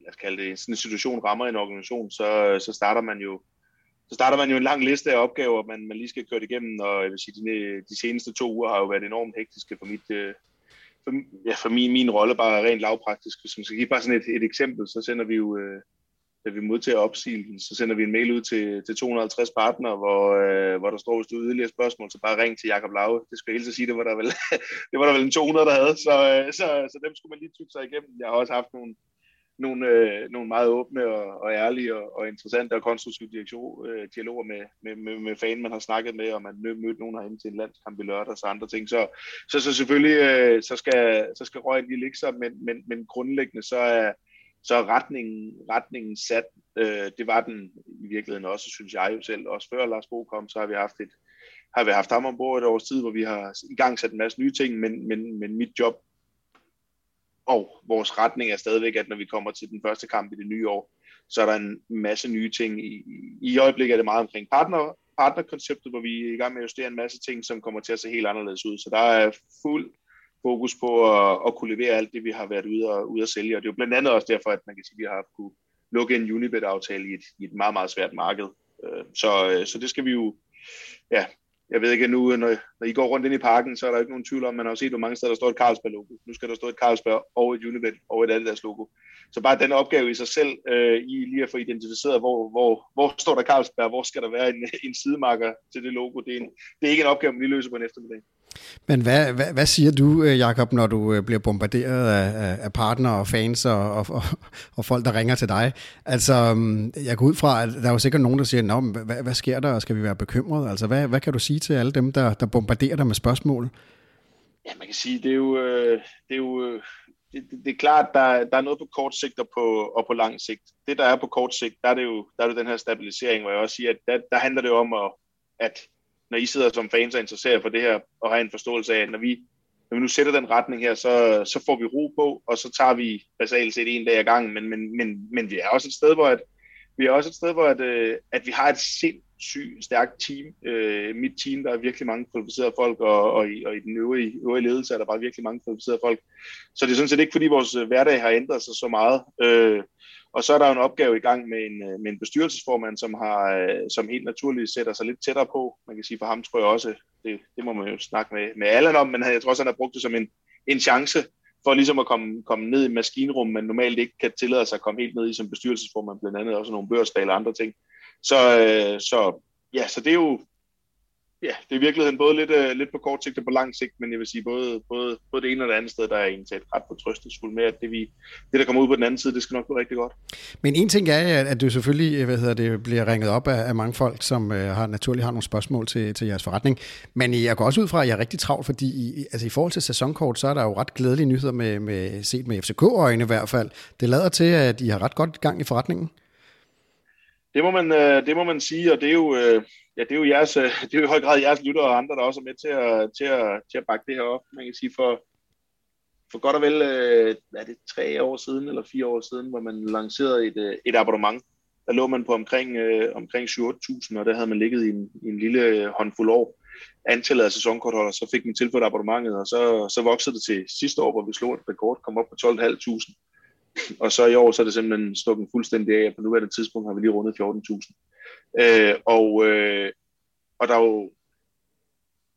lad os kalde det, sådan en situation rammer en organisation, så, så starter man jo så starter man jo en lang liste af opgaver, man, man lige skal køre igennem, og jeg vil sige, de, de seneste to uger har jo været enormt hektiske for mit, for, ja, for min, min rolle bare rent lavpraktisk. Hvis man skal give bare sådan et, et eksempel, så sender vi jo, øh, da vi modtager opsigelsen, så sender vi en mail ud til, til 250 partnere, hvor, øh, hvor der står, hvis du har yderligere spørgsmål, så bare ring til Jakob Lauge. Det skal jeg helst sige, det var der vel, det var der vel en 200, der havde, så, øh, så, så dem skulle man lige tykke sig igennem. Jeg har også haft nogle, nogle, øh, nogle meget åbne og, og ærlige og, og interessante og konstruktive direktion, øh, dialoger med, med, med, med fan, man har snakket med, og man mødt nogen herinde til en landskamp i lørdags og andre ting. Så, så, så selvfølgelig øh, så skal, så skal røgen lige ligge sig, men, men, men grundlæggende så er, så er retningen, retningen sat. Øh, det var den i virkeligheden også, synes jeg jo selv. Også før Lars Bo kom, så har vi haft et har vi haft ham ombord et års tid, hvor vi har i gang sat en masse nye ting, men, men, men mit job og vores retning er stadigvæk, at når vi kommer til den første kamp i det nye år, så er der en masse nye ting. I, i øjeblikket er det meget omkring partner, partnerkonceptet, hvor vi er i gang med at justere en masse ting, som kommer til at se helt anderledes ud. Så der er fuld, fokus på at, at kunne levere alt det, vi har været ude og, ude at sælge. Og det er jo blandt andet også derfor, at man kan sige, at vi har kunne lukke en Unibet-aftale i et, i et meget, meget svært marked. Øh, så, øh, så det skal vi jo, ja, jeg ved ikke nu, når, når I går rundt ind i parken, så er der ikke nogen tvivl om, man har jo set, hvor mange steder der står et Carlsberg-logo. Nu skal der stå et Carlsberg og et Unibet og et Adidas logo. Så bare den opgave i sig selv, øh, i lige at få identificeret, hvor, hvor, hvor står der Carlsberg, hvor skal der være en, en sidemarker til det logo. Det er, en, det er ikke en opgave, man lige løser på en eftermiddag. Men hvad, hvad, hvad siger du, øh, Jakob, når du øh, bliver bombarderet af, af partnere og fans og, og, og, og folk, der ringer til dig? Altså, mm, jeg går ud fra, at der er jo sikkert nogen, der siger, Nå, hvad, hvad sker der, og skal vi være bekymrede? Altså, hvad, hvad kan du sige til alle dem, der, der bombarderer dig med spørgsmål? Ja, man kan sige, det er jo, øh, det er jo det, det, det er klart, der, der er noget på kort sigt og på, og på lang sigt. Det, der er på kort sigt, der er det jo, der er det den her stabilisering, hvor jeg også siger, at der, der handler det om, at, at når I sidder som fans og interesserer for det her, og har en forståelse af, at når vi, når vi nu sætter den retning her, så, så får vi ro på, og så tager vi basalt set en dag ad gangen, men, men, men, men vi er også et sted, hvor at, vi er også et sted, hvor at, øh, at vi har et sindssygt stærkt team. Øh, mit team, der er virkelig mange kvalificerede folk, og, og, i, og i den øvrige, øvrige ledelse er der bare virkelig mange kvalificerede folk. Så det er sådan set ikke, fordi vores øh, hverdag har ændret sig så meget. Øh, og så er der jo en opgave i gang med en, øh, med en bestyrelsesformand, som, har, øh, som helt naturligt sætter sig lidt tættere på. Man kan sige, for ham tror jeg også, det, det må man jo snakke med, med Allan om, men jeg tror også, han har brugt det som en, en chance for ligesom at komme, komme ned i maskinrum, man normalt ikke kan tillade sig at komme helt ned i som bestyrelsesformand, blandt andet også nogle børsdale eller andre ting. Så, øh, så ja, så det er jo, ja, det er i virkeligheden både lidt, uh, lidt på kort sigt og på lang sigt, men jeg vil sige, både, både, både det ene og det andet sted, der er egentlig et ret fortrøstningsfuld med, at det, vi, det, der kommer ud på den anden side, det skal nok gå rigtig godt. Men en ting er, at du selvfølgelig øh, hvad hedder det, bliver ringet op af, af mange folk, som uh, har naturligt har nogle spørgsmål til, til jeres forretning. Men jeg går også ud fra, at jeg er rigtig travlt, fordi i, altså i forhold til sæsonkort, så er der jo ret glædelige nyheder med, med set med FCK-øjne i hvert fald. Det lader til, at I har ret godt gang i forretningen. Det må man, øh, det må man sige, og det er jo, øh, ja, det er jo, jeres, øh, det er jo i høj grad jeres lyttere og andre, der også er med til at, til at, til at bakke det her op. Man kan sige, for, for godt og vel, øh, er det, tre år siden eller fire år siden, hvor man lancerede et, øh, et abonnement. Der lå man på omkring, øh, omkring 7-8.000, og der havde man ligget i en, i en lille håndfuld år. Antallet af sæsonkortholdere, så fik man tilført abonnementet, og så, så voksede det til sidste år, hvor vi slog et rekord, kom op på 12.500 og så i år, så er det simpelthen stukket fuldstændig af, på nuværende tidspunkt har vi lige rundet 14.000. Øh, og, øh, og der er jo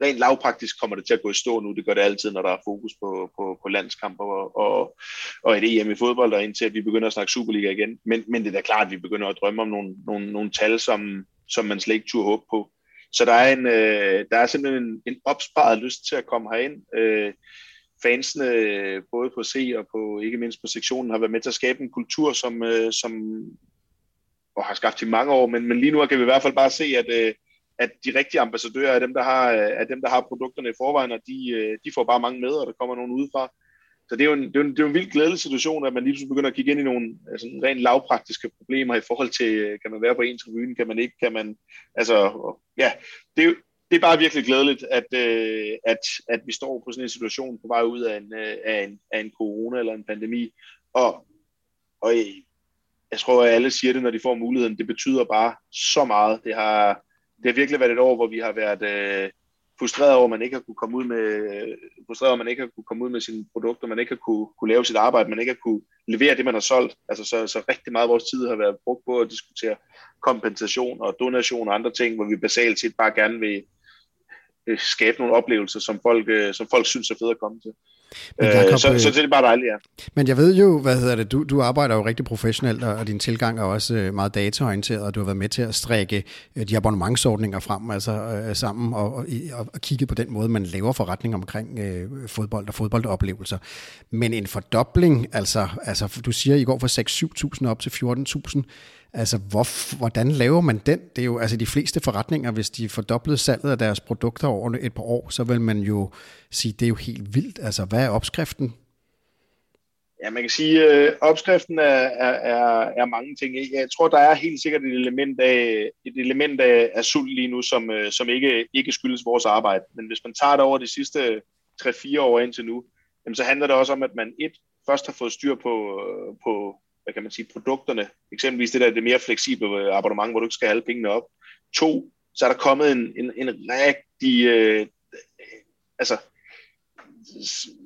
rent lavpraktisk kommer det til at gå i stå nu. Det gør det altid, når der er fokus på, på, på landskampe og, og, og et EM i fodbold, og indtil at vi begynder at snakke Superliga igen. Men, men det er da klart, at vi begynder at drømme om nogle, nogle, nogle tal, som, som man slet ikke turde håbe på. Så der er, en, øh, der er simpelthen en, en opsparet lyst til at komme herind. Øh, fansene, øh, både på C og på ikke mindst på sektionen, har været med til at skabe en kultur, som, øh, som og har skabt i mange år, men, men lige nu kan vi i hvert fald bare se, at, øh, at de rigtige ambassadører er dem, der har, øh, er dem, der har produkterne i forvejen, og de, øh, de får bare mange med, og der kommer nogen udefra. Så det er jo en, det er en, det er jo en vildt glædelig situation, at man lige begynder at kigge ind i nogle altså, rent lavpraktiske problemer i forhold til, øh, kan man være på en tribune, kan man ikke, kan man, altså, ja, det er jo, det er bare virkelig glædeligt, at, øh, at, at vi står på sådan en situation på vej ud af en, øh, af en, af en corona eller en pandemi. Og, og øh, jeg tror, at alle siger det, når de får muligheden. Det betyder bare så meget. Det har, det har virkelig været et år, hvor vi har været øh, frustreret over, at man ikke har kunne komme ud med, frustreret over, at man ikke har kunne komme ud med sine produkter, man ikke har kunne, kunne lave sit arbejde, man ikke har kunne levere det, man har solgt. Altså, så, så rigtig meget af vores tid har været brugt på at diskutere kompensation og donation og andre ting, hvor vi basalt set bare gerne vil øh, skabe nogle oplevelser, som folk, øh, som folk synes er fedt at komme til. Men Jacob, øh, så, så det er bare dejligt, ja. Men jeg ved jo, hvad hedder det, du, du arbejder jo rigtig professionelt, og din tilgang er også øh, meget dataorienteret, og du har været med til at strække øh, de abonnementsordninger frem altså, øh, sammen, og, og, og, og kigge på den måde, man laver forretning omkring øh, fodbold og fodboldoplevelser. Men en fordobling, altså, altså du siger i går fra 6-7.000 op til 14.000, Altså, hvor, hvordan laver man den? Det er jo, altså de fleste forretninger, hvis de fordoblede salget af deres produkter over et par år, så vil man jo sige, det er jo helt vildt. Altså, hvad er opskriften? Ja, man kan sige, at øh, opskriften er, er, er, er mange ting. Jeg tror, der er helt sikkert et element af, et element af, af sult lige nu, som, øh, som ikke, ikke skyldes vores arbejde. Men hvis man tager det over de sidste 3-4 år indtil nu, jamen, så handler det også om, at man et, først har fået styr på, øh, på, hvad kan man sige, produkterne. Eksempelvis det der det mere fleksible øh, abonnement, hvor du ikke skal have alle pengene op. To, så er der kommet en, en, en rigtig, øh, altså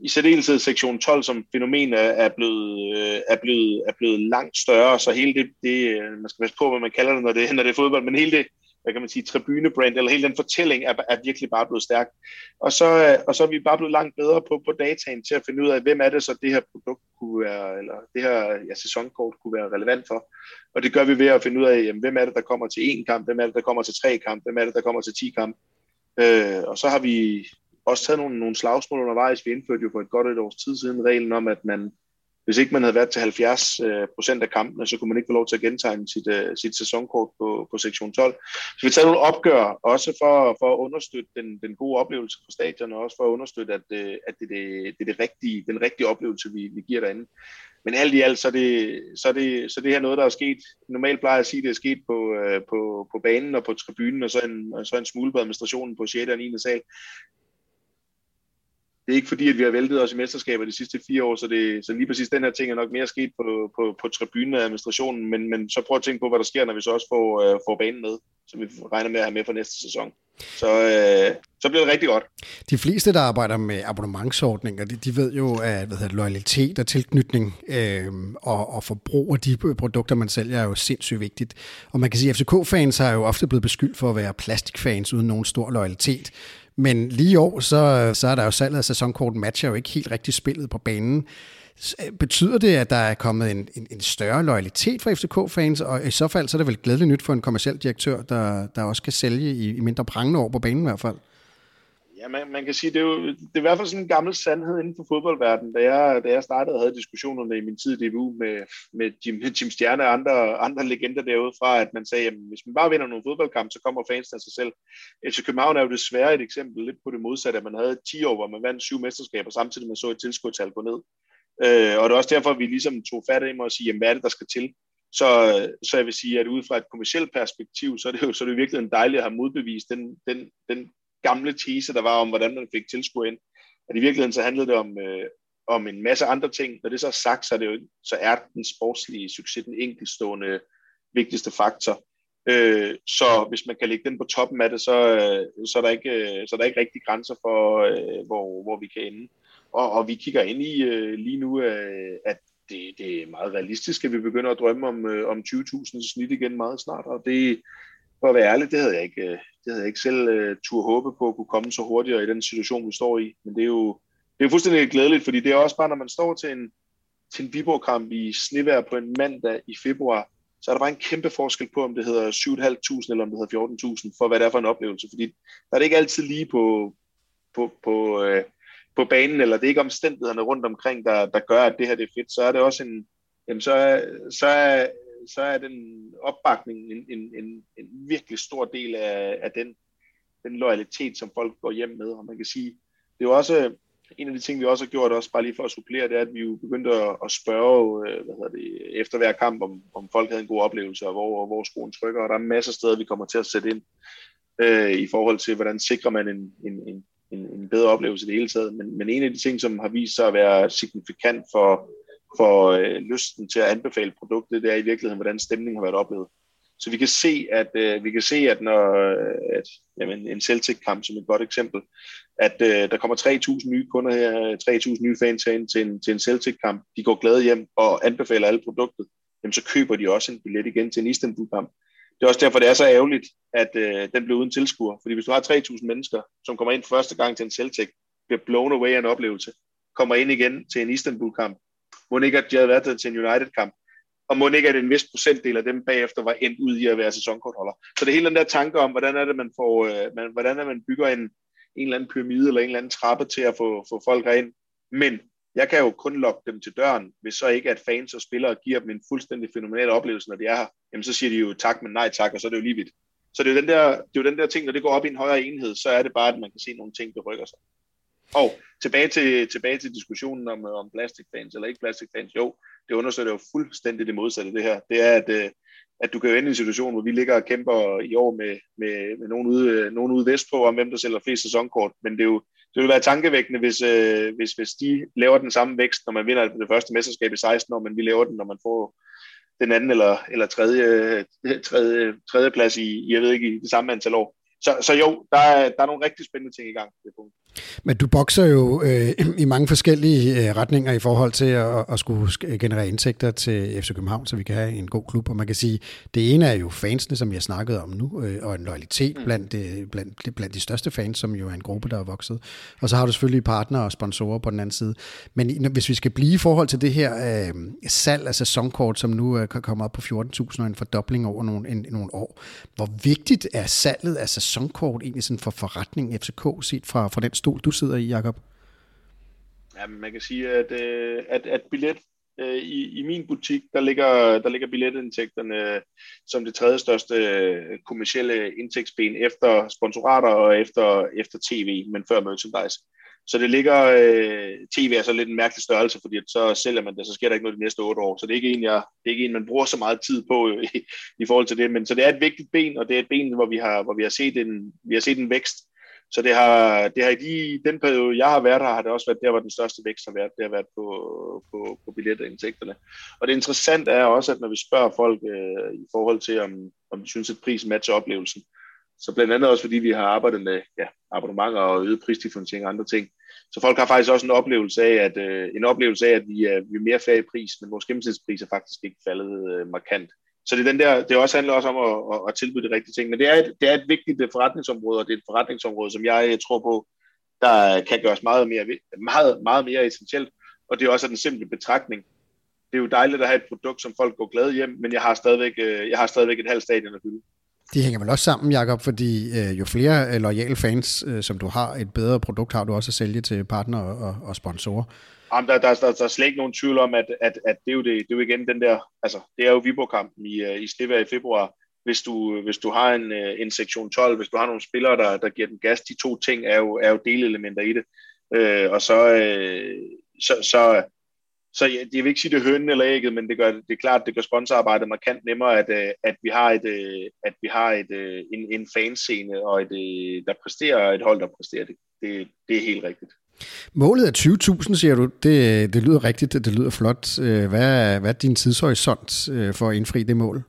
i særdeleshed sektion 12 som fænomen er, er, blevet, øh, er, blevet, er blevet langt større, så hele det, det, øh, man skal passe på, hvad man kalder det, når det, når det er fodbold, men hele det, hvad kan man sige, tribunebrand, eller hele den fortælling er, er virkelig bare blevet stærk. Og så, øh, og så er vi bare blevet langt bedre på, på dataen til at finde ud af, hvem er det så det her produkt kunne være, eller det her ja, sæsonkort kunne være relevant for. Og det gør vi ved at finde ud af, jamen, hvem er det, der kommer til én kamp, hvem er det, der kommer til tre kamp, hvem er det, der kommer til ti kamp. Øh, og så har vi også taget nogle, nogle slagsmål undervejs. Vi indførte jo for et godt et års tid siden reglen om, at man hvis ikke man havde været til 70 øh, procent af kampene, så kunne man ikke få lov til at gentegne sit, øh, sit sæsonkort på, på sektion 12. Så vi tager nogle opgør, også for, for at understøtte den, den gode oplevelse på stadion, og også for at understøtte, at, øh, at det, det, det er det rigtige, den rigtige oplevelse, vi, vi giver derinde. Men alt i alt, så er, det, så, er det, så er det her noget, der er sket. Normalt plejer jeg at sige, at det er sket på, øh, på, på banen og på tribunen, og så en, og så en smule på administrationen på 6. og 9. sal det er ikke fordi, at vi har væltet os i mesterskaber de sidste fire år, så, det, så lige præcis den her ting er nok mere sket på, på, på tribunen af administrationen, men, men så prøv at tænke på, hvad der sker, når vi så også får, øh, får banen med, som vi regner med at have med for næste sæson. Så, øh, så bliver det rigtig godt. De fleste, der arbejder med abonnementsordninger, de, de ved jo, at hvad hedder, loyalitet og tilknytning øh, og, og forbrug af de produkter, man sælger, er jo sindssygt vigtigt. Og man kan sige, at FCK-fans har jo ofte blevet beskyldt for at være plastikfans uden nogen stor loyalitet. Men lige i år, så, så er der jo salget af sæsonkort matcher jo ikke helt rigtig spillet på banen. Øh, betyder det, at der er kommet en, en, en større loyalitet for FCK-fans, og i så fald så er det vel glædeligt nyt for en kommersiel direktør, der, der også kan sælge i, i mindre prangende år på banen i hvert fald? Ja, man, man kan sige, det er jo det er i hvert fald sådan en gammel sandhed inden for fodboldverdenen. Da jeg, da jeg startede og havde diskussionerne i min tid i DBU med, med Jim, Jim Stjerne og andre, andre legender derude fra, at man sagde, at hvis man bare vinder nogle fodboldkampe, så kommer fansen af sig selv. FC København er jo desværre et eksempel lidt på det modsatte, at man havde 10 år, hvor man vandt syv mesterskaber, samtidig med så et tilskudtal gå ned. Øh, og det er også derfor, at vi ligesom tog fat i mig og sige, jamen, hvad er det, der skal til? Så, så jeg vil sige, at ud fra et kommersielt perspektiv, så er det jo, så er det virkelig en dejligt at have modbevist den, den, den gamle teaser, der var om, hvordan man fik tilskuer ind. At i virkeligheden så handlede det om, øh, om en masse andre ting. Når det så er sagt, så er, det jo, så er den sportslige succes den enkeltstående vigtigste faktor. Øh, så hvis man kan lægge den på toppen af det, så, øh, så, er, der ikke, øh, så er der ikke rigtig grænser for, øh, hvor, hvor vi kan ende. Og, og vi kigger ind i øh, lige nu, øh, at det, det er meget realistisk, at vi begynder at drømme om, øh, om 20.000 snit igen meget snart, og det, for at være ærlig, det havde jeg ikke, øh, det havde jeg ikke selv øh, uh, tur håbe på at kunne komme så hurtigere i den situation, vi står i. Men det er jo, det er fuldstændig glædeligt, fordi det er også bare, når man står til en, til en Viborg-kamp i snevær på en mandag i februar, så er der bare en kæmpe forskel på, om det hedder 7.500 eller om det hedder 14.000, for hvad det er for en oplevelse. Fordi der er det ikke altid lige på, på, på, øh, på banen, eller det er ikke omstændighederne rundt omkring, der, der gør, at det her det er fedt. Så er det også en, jamen så er, så er, så er den opbakning en, en, en, en virkelig stor del af, af den, den loyalitet, som folk går hjem med. Og man kan sige, det er jo også en af de ting, vi også har gjort, også bare lige for at supplere, det er, at vi jo begyndte at, at spørge øh, hvad hedder det, efter hver kamp, om, om folk havde en god oplevelse, og hvor, hvor skoen trykker. Og der er masser af steder, vi kommer til at sætte ind øh, i forhold til, hvordan sikrer man en, en, en, en, en bedre oplevelse i det hele taget. Men, men en af de ting, som har vist sig at være signifikant for, for øh, lysten til at anbefale produktet, det er i virkeligheden, hvordan stemningen har været oplevet. Så vi kan se, at øh, vi kan se, at når øh, at, jamen, en Celtic-kamp som et godt eksempel, at øh, der kommer 3.000 nye kunder her, 3.000 nye fans ind til en, til en Celtic-kamp, de går glade hjem og anbefaler alle produktet, jamen så køber de også en billet igen til en Istanbul-kamp. Det er også derfor, det er så ærgerligt, at øh, den blev uden tilskuer. Fordi hvis du har 3.000 mennesker, som kommer ind første gang til en Celtic, bliver blown away af en oplevelse, kommer ind igen til en Istanbul-kamp, må ikke, at de havde været til en United-kamp, og må ikke, at en vis procentdel af dem bagefter var endt ud i at være sæsonkortholder. Så det er hele den der tanke om, hvordan er det, man får, øh, man, hvordan er man bygger en, en eller anden pyramide eller en eller anden trappe til at få, få folk ind. Men jeg kan jo kun lokke dem til døren, hvis så ikke at fans og spillere giver dem en fuldstændig fænomenal oplevelse, når de er her. Jamen så siger de jo tak, men nej tak, og så er det jo lige vidt. Så det er jo den der, det er jo den der ting, når det går op i en højere enhed, så er det bare, at man kan se nogle ting, der rykker sig. Og tilbage til, tilbage til diskussionen om, øh, om plastic fans eller ikke plastic fans. Jo, det understøtter jo fuldstændig det modsatte det her. Det er, at, øh, at du kan jo ende i en situation, hvor vi ligger og kæmper i år med, med, med nogen, ude, nogen ude vestpå om, hvem der sælger flest sæsonkort. Men det, er jo, det vil være tankevækkende, hvis, øh, hvis, hvis de laver den samme vækst, når man vinder det første mesterskab i 16 år, men vi laver den, når man får den anden eller, eller tredje, tredje, tredje plads i, jeg ved ikke, i det samme antal år. så, så jo, der er, der er nogle rigtig spændende ting i gang. Det punkt. Men du bokser jo øh, i mange forskellige øh, retninger i forhold til at, at skulle generere indtægter til FC København, så vi kan have en god klub. Og man kan sige, det ene er jo fansene, som jeg snakkede om nu, øh, og en loyalitet mm. blandt, øh, blandt, blandt de største fans, som jo er en gruppe, der er vokset. Og så har du selvfølgelig partnere og sponsorer på den anden side. Men hvis vi skal blive i forhold til det her øh, salg af sæsonkort, som nu øh, kan komme op på 14.000 og en fordobling over nogle, en, nogle år, hvor vigtigt er salget af sæsonkort egentlig sådan for forretning FCK set fra, fra den stol, du sidder i, Jakob? Ja, man kan sige, at, øh, at, at billet øh, i, i min butik, der ligger, der ligger billetindtægterne som det tredje største øh, kommercielle indtægtsben efter sponsorater og efter, efter tv, men før merchandise. Så det ligger, øh, tv er så lidt en mærkelig størrelse, fordi så sælger man det, så sker der ikke noget de næste otte år. Så det er ikke en, jeg, det er ikke en man bruger så meget tid på i, i forhold til det. Men så det er et vigtigt ben, og det er et ben, hvor vi har, hvor vi har, set, en, vi har set en vækst så det har, det har i de, den periode, jeg har været her, har det også været der, hvor den største vækst har været. Det har været på, på, på billetindtægterne. Og det interessante er også, at når vi spørger folk øh, i forhold til, om, om de synes, at prisen matcher oplevelsen, så blandt andet også, fordi vi har arbejdet med ja, abonnementer og øget prisdifferentiering og andre ting. Så folk har faktisk også en oplevelse af, at, øh, en oplevelse af, at vi er, vi er mere færre i pris, men vores gennemsnitspris er faktisk ikke faldet øh, markant. Så det, er den der, det også handler også om at, at, at tilbyde de rigtige ting. Men det er, et, det er et vigtigt forretningsområde, og det er et forretningsområde, som jeg tror på, der kan gøres meget mere, meget, meget mere essentielt. Og det er også den simple betragtning. Det er jo dejligt at have et produkt, som folk går glade hjem, men jeg har stadigvæk, øh, jeg har stadigvæk et halvt stadion at fylde. De hænger vel også sammen, Jakob, fordi øh, jo flere øh, lojale fans, øh, som du har, et bedre produkt har du også at sælge til partnere og, og sponsorer. Jamen, der, der, der, der er slet ikke nogen tvivl om, at, at, at det, er jo det, det er jo igen den der, altså det er jo Viborg-kampen i, øh, i Stevær i februar. Hvis du, hvis du har en, øh, en sektion 12, hvis du har nogle spillere, der, der giver den gas, de to ting er jo, er jo delelementer i det. Øh, og så, øh, så, så, så ja, jeg vil ikke sige det hønne eller ægget, men det gør det er klart, det gør sponsorarbejdet markant nemmere, at, øh, at vi har et, at vi har et, en, en fanscene og et, der præsterer et hold, der præsterer det. Det, det er helt rigtigt. Målet er 20.000, siger du. Det, det lyder rigtigt, det lyder flot. Øh, hvad er, hvad er din tidshorisont øh, for at indfri det mål?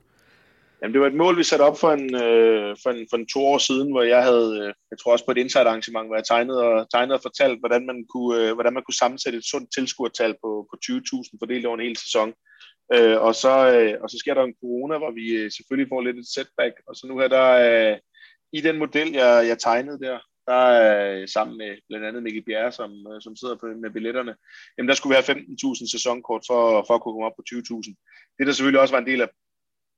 Jamen, det var et mål, vi satte op for en, øh, for en, for en to år siden, hvor jeg havde, øh, jeg tror også på et insight arrangement, hvor jeg tegnede og, tegnede og fortalt, hvordan man kunne, hvordan man kunne sammensætte et sundt tilskuertal på, på 20.000 fordelt over en hel sæson. og, så, og så sker der en corona, hvor vi selvfølgelig får lidt et setback, og så nu her der, i den model, jeg, jeg tegnede der, der øh, sammen med blandt andet Mikkel Bjerre, som, øh, som sidder på, med billetterne, jamen der skulle være 15.000 sæsonkort for, for at kunne komme op på 20.000. Det der selvfølgelig også var en del af,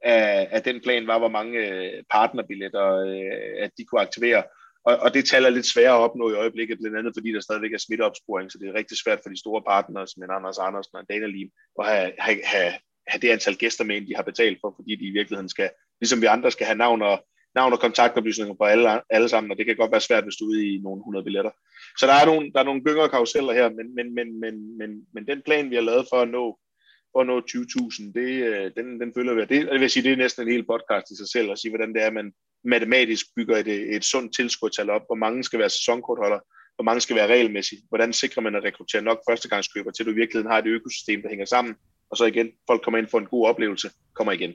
af, af den plan, var hvor mange øh, partnerbilletter, øh, at de kunne aktivere. Og, og det taler lidt sværere at opnå i øjeblikket, blandt andet fordi der stadigvæk er smitteopsporing, så det er rigtig svært for de store partnere, som Anders Andersen og Dana Lim, at have, have, have, have det antal gæster med, de har betalt for, fordi de i virkeligheden skal, ligesom vi andre skal have navn og, navn og kontaktoplysninger på alle, alle sammen, og det kan godt være svært, hvis du er ude i nogle 100 billetter. Så der er nogle, der er nogle gynger karuseller her, men, men, men, men, men, men den plan, vi har lavet for at nå, for at nå 20.000, det, øh, den, den følger vi. Det, det vil sige, det er næsten en hel podcast i sig selv at sige, hvordan det er, man matematisk bygger et, øh, et sundt tilskudtal op, hvor mange skal være sæsonkortholder, hvor mange skal være regelmæssige, hvordan sikrer man at rekruttere nok førstegangskøber, til du i virkeligheden har et økosystem, der hænger sammen, og så igen, folk kommer ind for en god oplevelse, kommer igen.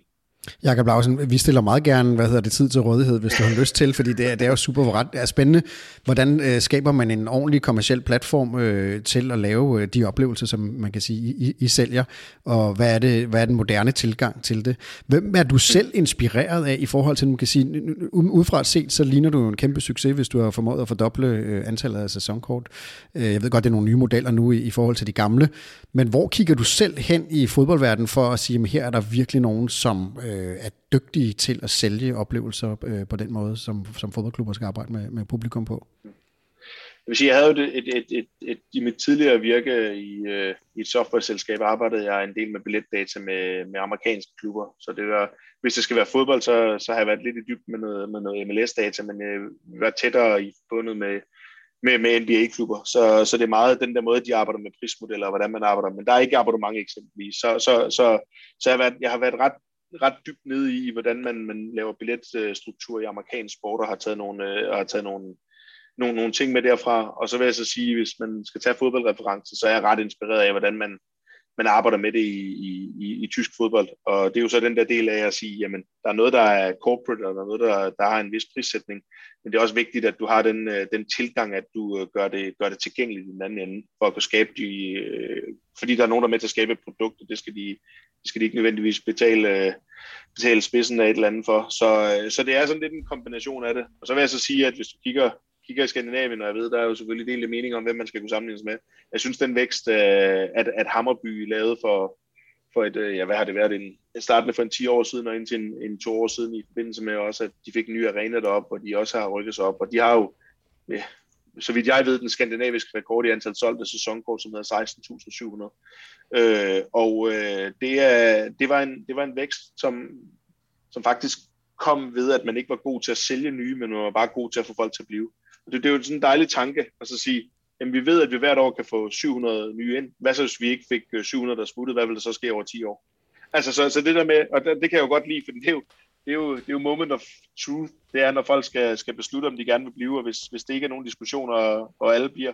Jakob Lausen, vi stiller meget gerne, hvad hedder det, tid til rådighed, hvis du har lyst til, fordi det er, det er jo super ret, det er spændende. Hvordan øh, skaber man en ordentlig kommersiel platform øh, til at lave øh, de oplevelser, som man kan sige, I, I sælger, og hvad er, det, hvad er den moderne tilgang til det? Hvem er du selv inspireret af i forhold til, man kan sige, udefra set, så ligner du en kæmpe succes, hvis du har formået at fordoble øh, antallet af sæsonkort. Øh, jeg ved godt, det er nogle nye modeller nu i, i forhold til de gamle, men hvor kigger du selv hen i fodboldverdenen for at sige, at her er der virkelig nogen, som øh, Øh, er dygtige til at sælge oplevelser øh, på den måde, som, som fodboldklubber skal arbejde med, med publikum på? Jeg vil sige, jeg havde jo et, et, et, et, et, i mit tidligere virke i, øh, i et software-selskab, arbejdede jeg en del med billetdata med, med amerikanske klubber. Så det var, hvis det skal være fodbold, så, så har jeg været lidt i dybden med noget, med noget MLS-data, men øh, jeg var tættere i forbundet med, med, med NBA-klubber. Så, så det er meget den der måde, de arbejder med prismodeller, og hvordan man arbejder. Men der er ikke abonnement eksempelvis. Så, så, så, så jeg, har været, jeg har været ret ret dybt ned i, hvordan man, man laver billetstruktur i amerikansk sport, og har taget nogle, øh, og har taget nogle, nogle, nogle ting med derfra. Og så vil jeg så sige, hvis man skal tage fodboldreference, så er jeg ret inspireret af, hvordan man, man arbejder med det i, i, i, i tysk fodbold. Og det er jo så den der del af at sige, jamen, der er noget, der er corporate, og der er noget, der, der har en vis prissætning. Men det er også vigtigt, at du har den, øh, den tilgang, at du øh, gør det, gør det tilgængeligt i den anden ende, for at kunne skabe de, øh, fordi der er nogen, der er med til at skabe et produkt, og det skal de, det skal de ikke nødvendigvis betale, øh, betale spidsen af et eller andet for. Så, så det er sådan lidt en kombination af det. Og så vil jeg så sige, at hvis du kigger kigger i Skandinavien, og jeg ved, der er jo selvfølgelig delte mening om, hvem man skal kunne sammenlignes med. Jeg synes, den vækst, øh, at, at Hammerby lavede for, for et, øh, ja, hvad har det været, en, startende for en 10 år siden og indtil en, en 2 år siden i forbindelse med også, at de fik en ny arena derop, og de også har rykket sig op, og de har jo, ja, så vidt jeg ved, den skandinaviske rekord i antal solgte sæsonkort, som hedder 16.700. Øh, og øh, det, er, det, var en, det var en vækst, som, som faktisk kom ved, at man ikke var god til at sælge nye, men man var bare god til at få folk til at blive. Det, det er jo sådan en dejlig tanke at så sige, jamen vi ved, at vi hvert år kan få 700 nye ind. Hvad så, hvis vi ikke fik øh, 700, der smuttede? Hvad vil der så ske over 10 år? Altså, så, så det der med, og det, det kan jeg jo godt lide, for det er jo, det er jo, det er jo moment of truth. Det er, når folk skal, skal beslutte, om de gerne vil blive, og hvis, hvis det ikke er nogen diskussioner, og alle bliver.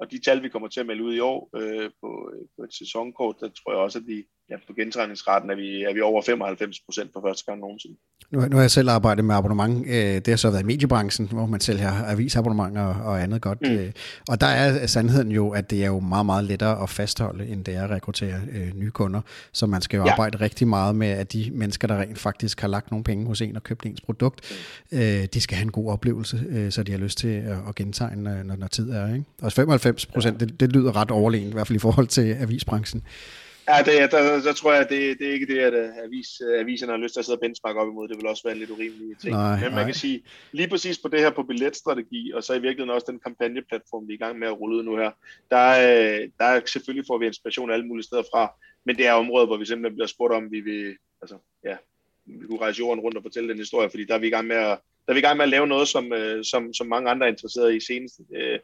Og de tal, vi kommer til at melde ud i år øh, på, øh, på et sæsonkort, der tror jeg også, at vi, ja, på gentræningsraten er vi, er vi over 95 procent for første gang nogensinde. Nu, nu har jeg selv arbejdet med abonnement. Øh, det har så været i mediebranchen, hvor man selv har avisabonnementer og, og andet godt. Mm. Øh, og der er sandheden jo, at det er jo meget, meget lettere at fastholde, end det er at rekruttere øh, nye kunder. Så man skal jo ja. arbejde rigtig meget med, at de mennesker, der rent faktisk har lagt nogle penge hos en og købt ens produkt, mm. øh, de skal have en god oplevelse, øh, så de har lyst til at, at gentegne, når, når tid er. Ikke? Og 95 procent, ja. det, det lyder ret overlegent, i hvert fald i forhold til avisbranchen. Ja, det, der, der tror jeg, det, det er ikke det, at øh, avis, øh, aviserne har lyst til at sidde og benchmark op imod. Det vil også være en lidt urimelig ting. Nej, Men man nej. kan sige, lige præcis på det her på billetstrategi, og så i virkeligheden også den kampagneplatform, vi er i gang med at rulle ud nu her, der, øh, der er selvfølgelig får vi inspiration alle mulige steder fra, men det er områder, hvor vi simpelthen bliver spurgt om, vi vil, altså, ja, vi kunne rejse jorden rundt og fortælle den historie, fordi der er vi i gang med at, der er vi i gang med at lave noget, som, som, som mange andre er interesseret i senest. Øh,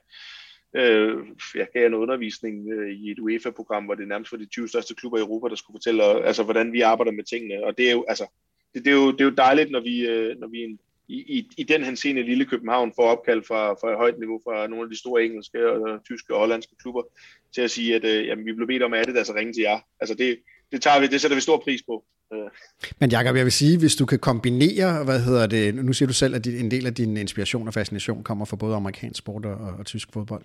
øh, jeg gav en undervisning øh, i et UEFA-program, hvor det nærmest var de 20 største klubber i Europa, der skulle fortælle, øh, altså, hvordan vi arbejder med tingene. Og det er jo, altså, det, det er jo, det er jo dejligt, når vi, øh, når vi en, i, i, i den henseende lille København får opkald fra, fra et højt niveau fra nogle af de store engelske, og tyske og hollandske klubber, til at sige, at øh, jamen, vi blev bedt om, at det der så ringe til jer. Altså det, det, tager vi, det sætter vi stor pris på. Øh. Men Jacob, jeg vil sige, hvis du kan kombinere, hvad hedder det, nu siger du selv, at en del af din inspiration og fascination kommer fra både amerikansk sport og, og, og tysk fodbold.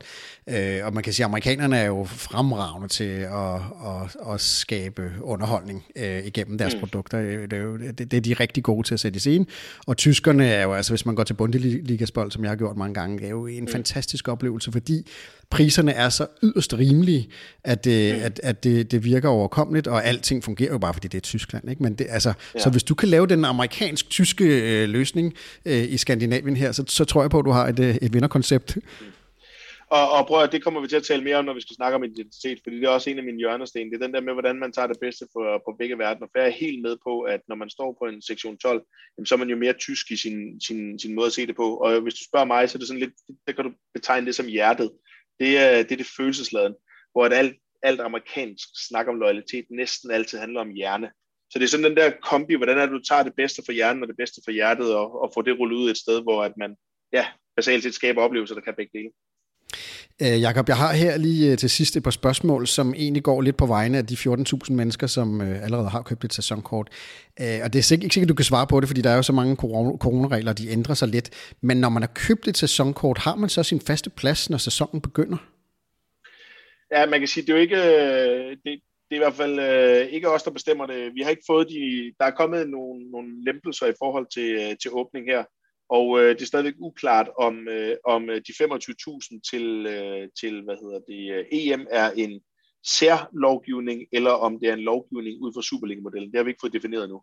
Øh, og man kan sige, at amerikanerne er jo fremragende til at, at, at skabe underholdning øh, igennem deres mm. produkter. Det er, jo, det, det er de rigtig gode til at sætte i scene. Og tyskerne er jo, altså hvis man går til Bundesliga-spil, som jeg har gjort mange gange, er jo en mm. fantastisk oplevelse, fordi priserne er så yderst rimelige, at, det, mm. at, at det, det virker overkommeligt, og alting fungerer jo bare, fordi det er Tyskland. Ikke? Men det, altså, ja. Så hvis du kan lave den amerikansk-tyske øh, løsning øh, i Skandinavien her, så, så tror jeg på, at du har et, øh, et vinderkoncept. Og, og prøv at det kommer vi til at tale mere om, når vi skal snakke om identitet, fordi det er også en af mine hjørnesten. Det er den der med, hvordan man tager det bedste på, på begge verdener. For jeg er helt med på, at når man står på en sektion 12, jamen, så er man jo mere tysk i sin, sin, sin måde at se det på. Og hvis du spørger mig, så er det sådan lidt, der kan du betegne det som hjertet det er det, er det følelsesladen, hvor at alt, alt amerikansk snak om loyalitet næsten altid handler om hjerne. Så det er sådan den der kombi, hvordan er det, du tager det bedste for hjernen og det bedste for hjertet, og, og får det rullet ud et sted, hvor at man ja, basalt set skaber oplevelser, der kan begge dele. Øh, Jakob, jeg har her lige øh, til sidst et par spørgsmål, som egentlig går lidt på vegne af de 14.000 mennesker, som øh, allerede har købt et sæsonkort. Øh, og det er ikke sikkert, du kan svare på det, fordi der er jo så mange coronaregler, de ændrer sig lidt. Men når man har købt et sæsonkort, har man så sin faste plads, når sæsonen begynder? Ja, man kan sige, det er jo ikke... Øh, det, det er i hvert fald øh, ikke os, der bestemmer det. Vi har ikke fået de... Der er kommet nogle, nogle lempelser i forhold til, øh, til åbning her. Og øh, det er stadigvæk uklart, om, øh, om øh, de 25.000 til, øh, til hvad hedder det, øh, EM er en særlovgivning, eller om det er en lovgivning ud fra Superliga-modellen. Det har vi ikke fået defineret nu.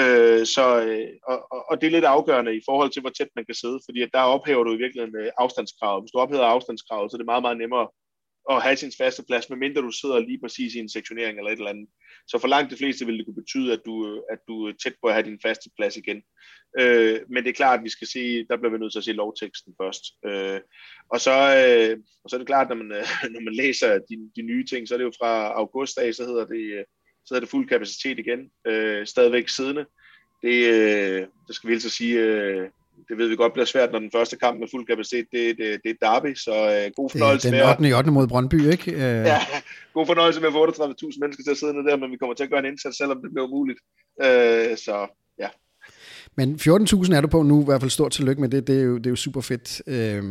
Øh, så, øh, og, og det er lidt afgørende i forhold til, hvor tæt man kan sidde, fordi at der ophæver du i virkeligheden øh, afstandskravet. Hvis du ophæver afstandskravet, så er det meget, meget nemmere at have sin faste plads, medmindre du sidder lige præcis i en sektionering eller et eller andet. Så for langt de fleste vil det kunne betyde, at du, øh, at du er tæt på at have din faste plads igen. Øh, men det er klart, at vi skal se, der bliver vi nødt til at se lovteksten først. Øh, og, så, øh, og så er det klart, når man, øh, når man læser de, de nye ting, så er det jo fra august af, så hedder det, øh, så hedder det fuld kapacitet igen. Øh, stadigvæk siddende. Det, øh, det skal vi altså sige, øh, det ved vi godt bliver svært, når den første kamp med fuld kapacitet, det, det, det er derby, så øh, god fornøjelse med... Den 8. i 8. mod Brøndby, ikke? Øh... Ja, god fornøjelse med at få 38.000 mennesker til at sidde nede der, men vi kommer til at gøre en indsats, selvom det bliver umuligt. Øh, så ja. Men 14.000 er du på nu, i hvert fald stort tillykke med det, det er jo, det er jo super fedt. Øh...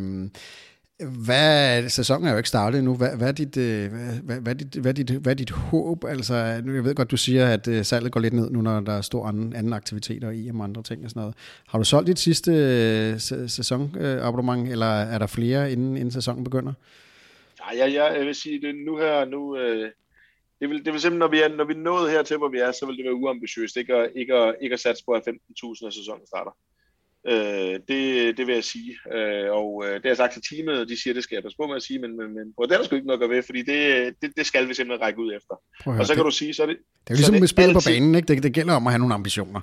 Hvad, sæsonen er jo ikke startet endnu. Hvad, hvad, er dit, øh, hvad, hvad, er dit, hvad, er dit, hvad er dit håb? Altså, jeg ved godt, du siger, at øh, salget går lidt ned nu, når der er stor anden, anden aktiviteter i og andre ting og sådan noget. Har du solgt dit sidste øh, sæsonabonnement, eller er der flere, inden, inden sæsonen begynder? Nej, jeg, jeg, jeg vil sige, det nu her, nu, øh, det, vil, det vil simpelthen, når vi, er, når vi er nået hertil, hvor vi er, så vil det være uambitiøst, ikke at, ikke at, ikke at satse på, at 15.000 af sæsonen starter. Øh, det, det vil jeg sige. Øh, og øh, det har jeg sagt til teamet, de siger, det skal jeg passe på med at sige, men, men, men det er der sgu ikke noget at gøre ved, fordi det, det, det skal vi simpelthen række ud efter. og så kan det, du sige, så er det... Det er jo ligesom med spillet på banen, ikke? Det, det gælder om at have nogle ambitioner.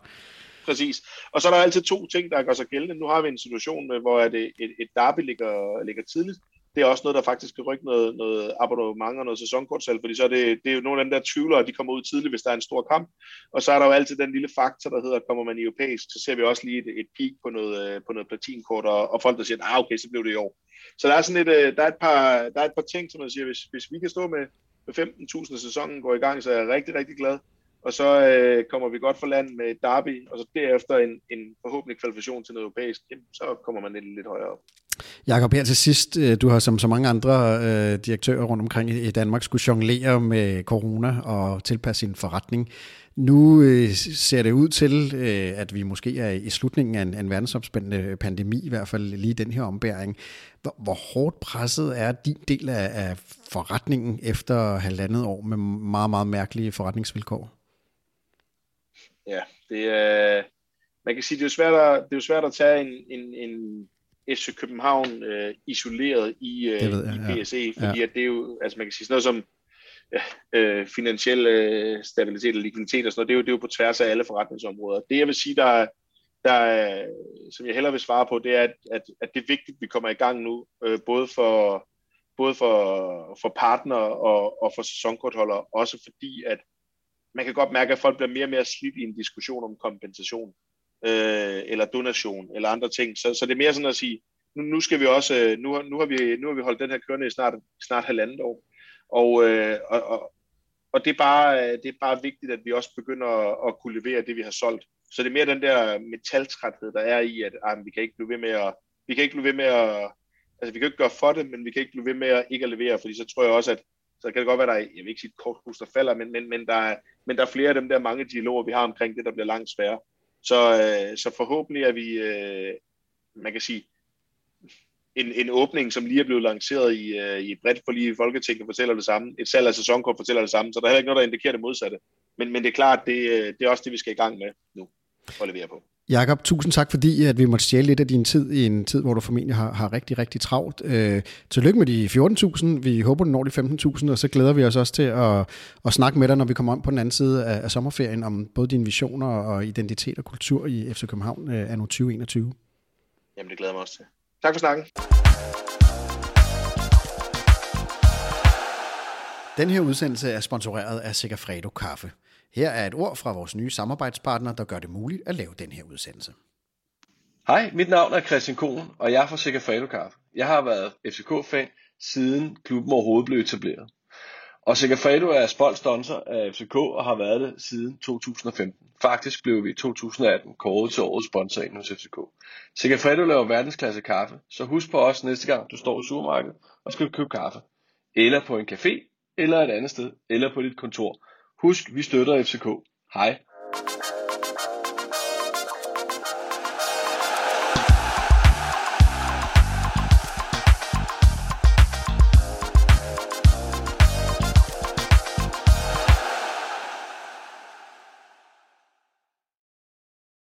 Præcis. Og så er der altid to ting, der gør sig gældende. Nu har vi en situation, hvor et, et, et derby ligger, ligger tidligt, det er også noget, der faktisk kan rykke noget, noget abonnement og noget sæsonkortsalg, fordi så er det, det er jo nogle af dem der tvivlere, de kommer ud tidligt, hvis der er en stor kamp. Og så er der jo altid den lille faktor, der hedder, kommer man i europæisk, så ser vi også lige et, et peak på noget, øh, på noget platinkort, og, og folk, der siger, ah, okay, så blev det i år. Så der er sådan et, øh, der er et par, der er et par ting, som man siger, hvis, hvis vi kan stå med, med 15.000 sæsonen går i gang, så er jeg rigtig, rigtig glad. Og så øh, kommer vi godt for land med et derby, og så derefter en, en forhåbentlig kvalifikation til noget europæisk, jamen, så kommer man lidt, lidt højere op. Jakob, her til sidst, øh, du har som så mange andre øh, direktører rundt omkring i Danmark skulle jonglere med corona og tilpasse sin forretning. Nu øh, ser det ud til, øh, at vi måske er i slutningen af en, en verdensomspændende pandemi, i hvert fald lige den her ombæring. Hvor, hvor hårdt presset er din del af, af forretningen efter halvandet år med meget, meget mærkelige forretningsvilkår? Ja, det er, man kan sige, det er svært at, det er jo svært at tage en, en, en FC København øh, isoleret i, øh, jeg, i PSE, ja. fordi ja. at det er jo, altså man kan sige sådan noget som ja, øh, finansiel øh, stabilitet og likviditet og sådan noget, det er, jo, det er jo på tværs af alle forretningsområder. Det jeg vil sige, der, der som jeg hellere vil svare på, det er, at, at, at det er vigtigt, at vi kommer i gang nu, øh, både for både for, for partner og, og for sæsonkortholdere, også fordi, at man kan godt mærke, at folk bliver mere og mere slidt i en diskussion om kompensation øh, eller donation, eller andre ting. Så, så det er mere sådan at sige, nu, nu skal vi også, øh, nu, nu, har vi, nu har vi holdt den her kørende i snart, snart halvandet år, og, øh, og, og, og det, er bare, det er bare vigtigt, at vi også begynder at, at kunne levere det, vi har solgt. Så det er mere den der metaltræthed, der er i, at ej, vi kan ikke blive ved med at, vi kan ikke blive ved med at, altså vi kan ikke gøre for det, men vi kan ikke blive ved med at ikke at levere, fordi så tror jeg også, at så kan det godt være, der er, jeg vil ikke sige et korthus, der falder, men, men, men, der er, men der er flere af dem der mange dialoger, vi har omkring det, der bliver langt sværere. Så, øh, så forhåbentlig er vi, øh, man kan sige, en, en åbning, som lige er blevet lanceret i, øh, i et bredt forlig i Folketinget, fortæller det samme. Et salg af sæsonkort fortæller det samme, så der er heller ikke noget, der indikerer det modsatte. Men, men det er klart, det, øh, det er også det, vi skal i gang med nu og levere på. Jakob, tusind tak, fordi at vi måtte stjæle lidt af din tid i en tid, hvor du formentlig har, har rigtig, rigtig travlt. Øh, tillykke med de 14.000. Vi håber, du når de 15.000, og så glæder vi os også til at, at snakke med dig, når vi kommer om på den anden side af, af sommerferien, om både dine visioner og identitet og kultur i FC København øh, anno 2021. Jamen, det glæder mig også til. Tak for snakken. Den her udsendelse er sponsoreret af Segafredo Kaffe. Her er et ord fra vores nye samarbejdspartner, der gør det muligt at lave den her udsendelse. Hej, mit navn er Christian Kohn, og jeg er fra Sikker Kaffe. Jeg har været FCK-fan siden klubben overhovedet blev etableret. Og Segafredo er sponsor af FCK og har været det siden 2015. Faktisk blev vi i 2018 kåret til årets sponsor hos FCK. Segafredo laver verdensklasse kaffe, så husk på os næste gang du står i supermarkedet og skal købe kaffe. Eller på en café, eller et andet sted, eller på dit kontor. Husk, vi støtter FCK. Hej.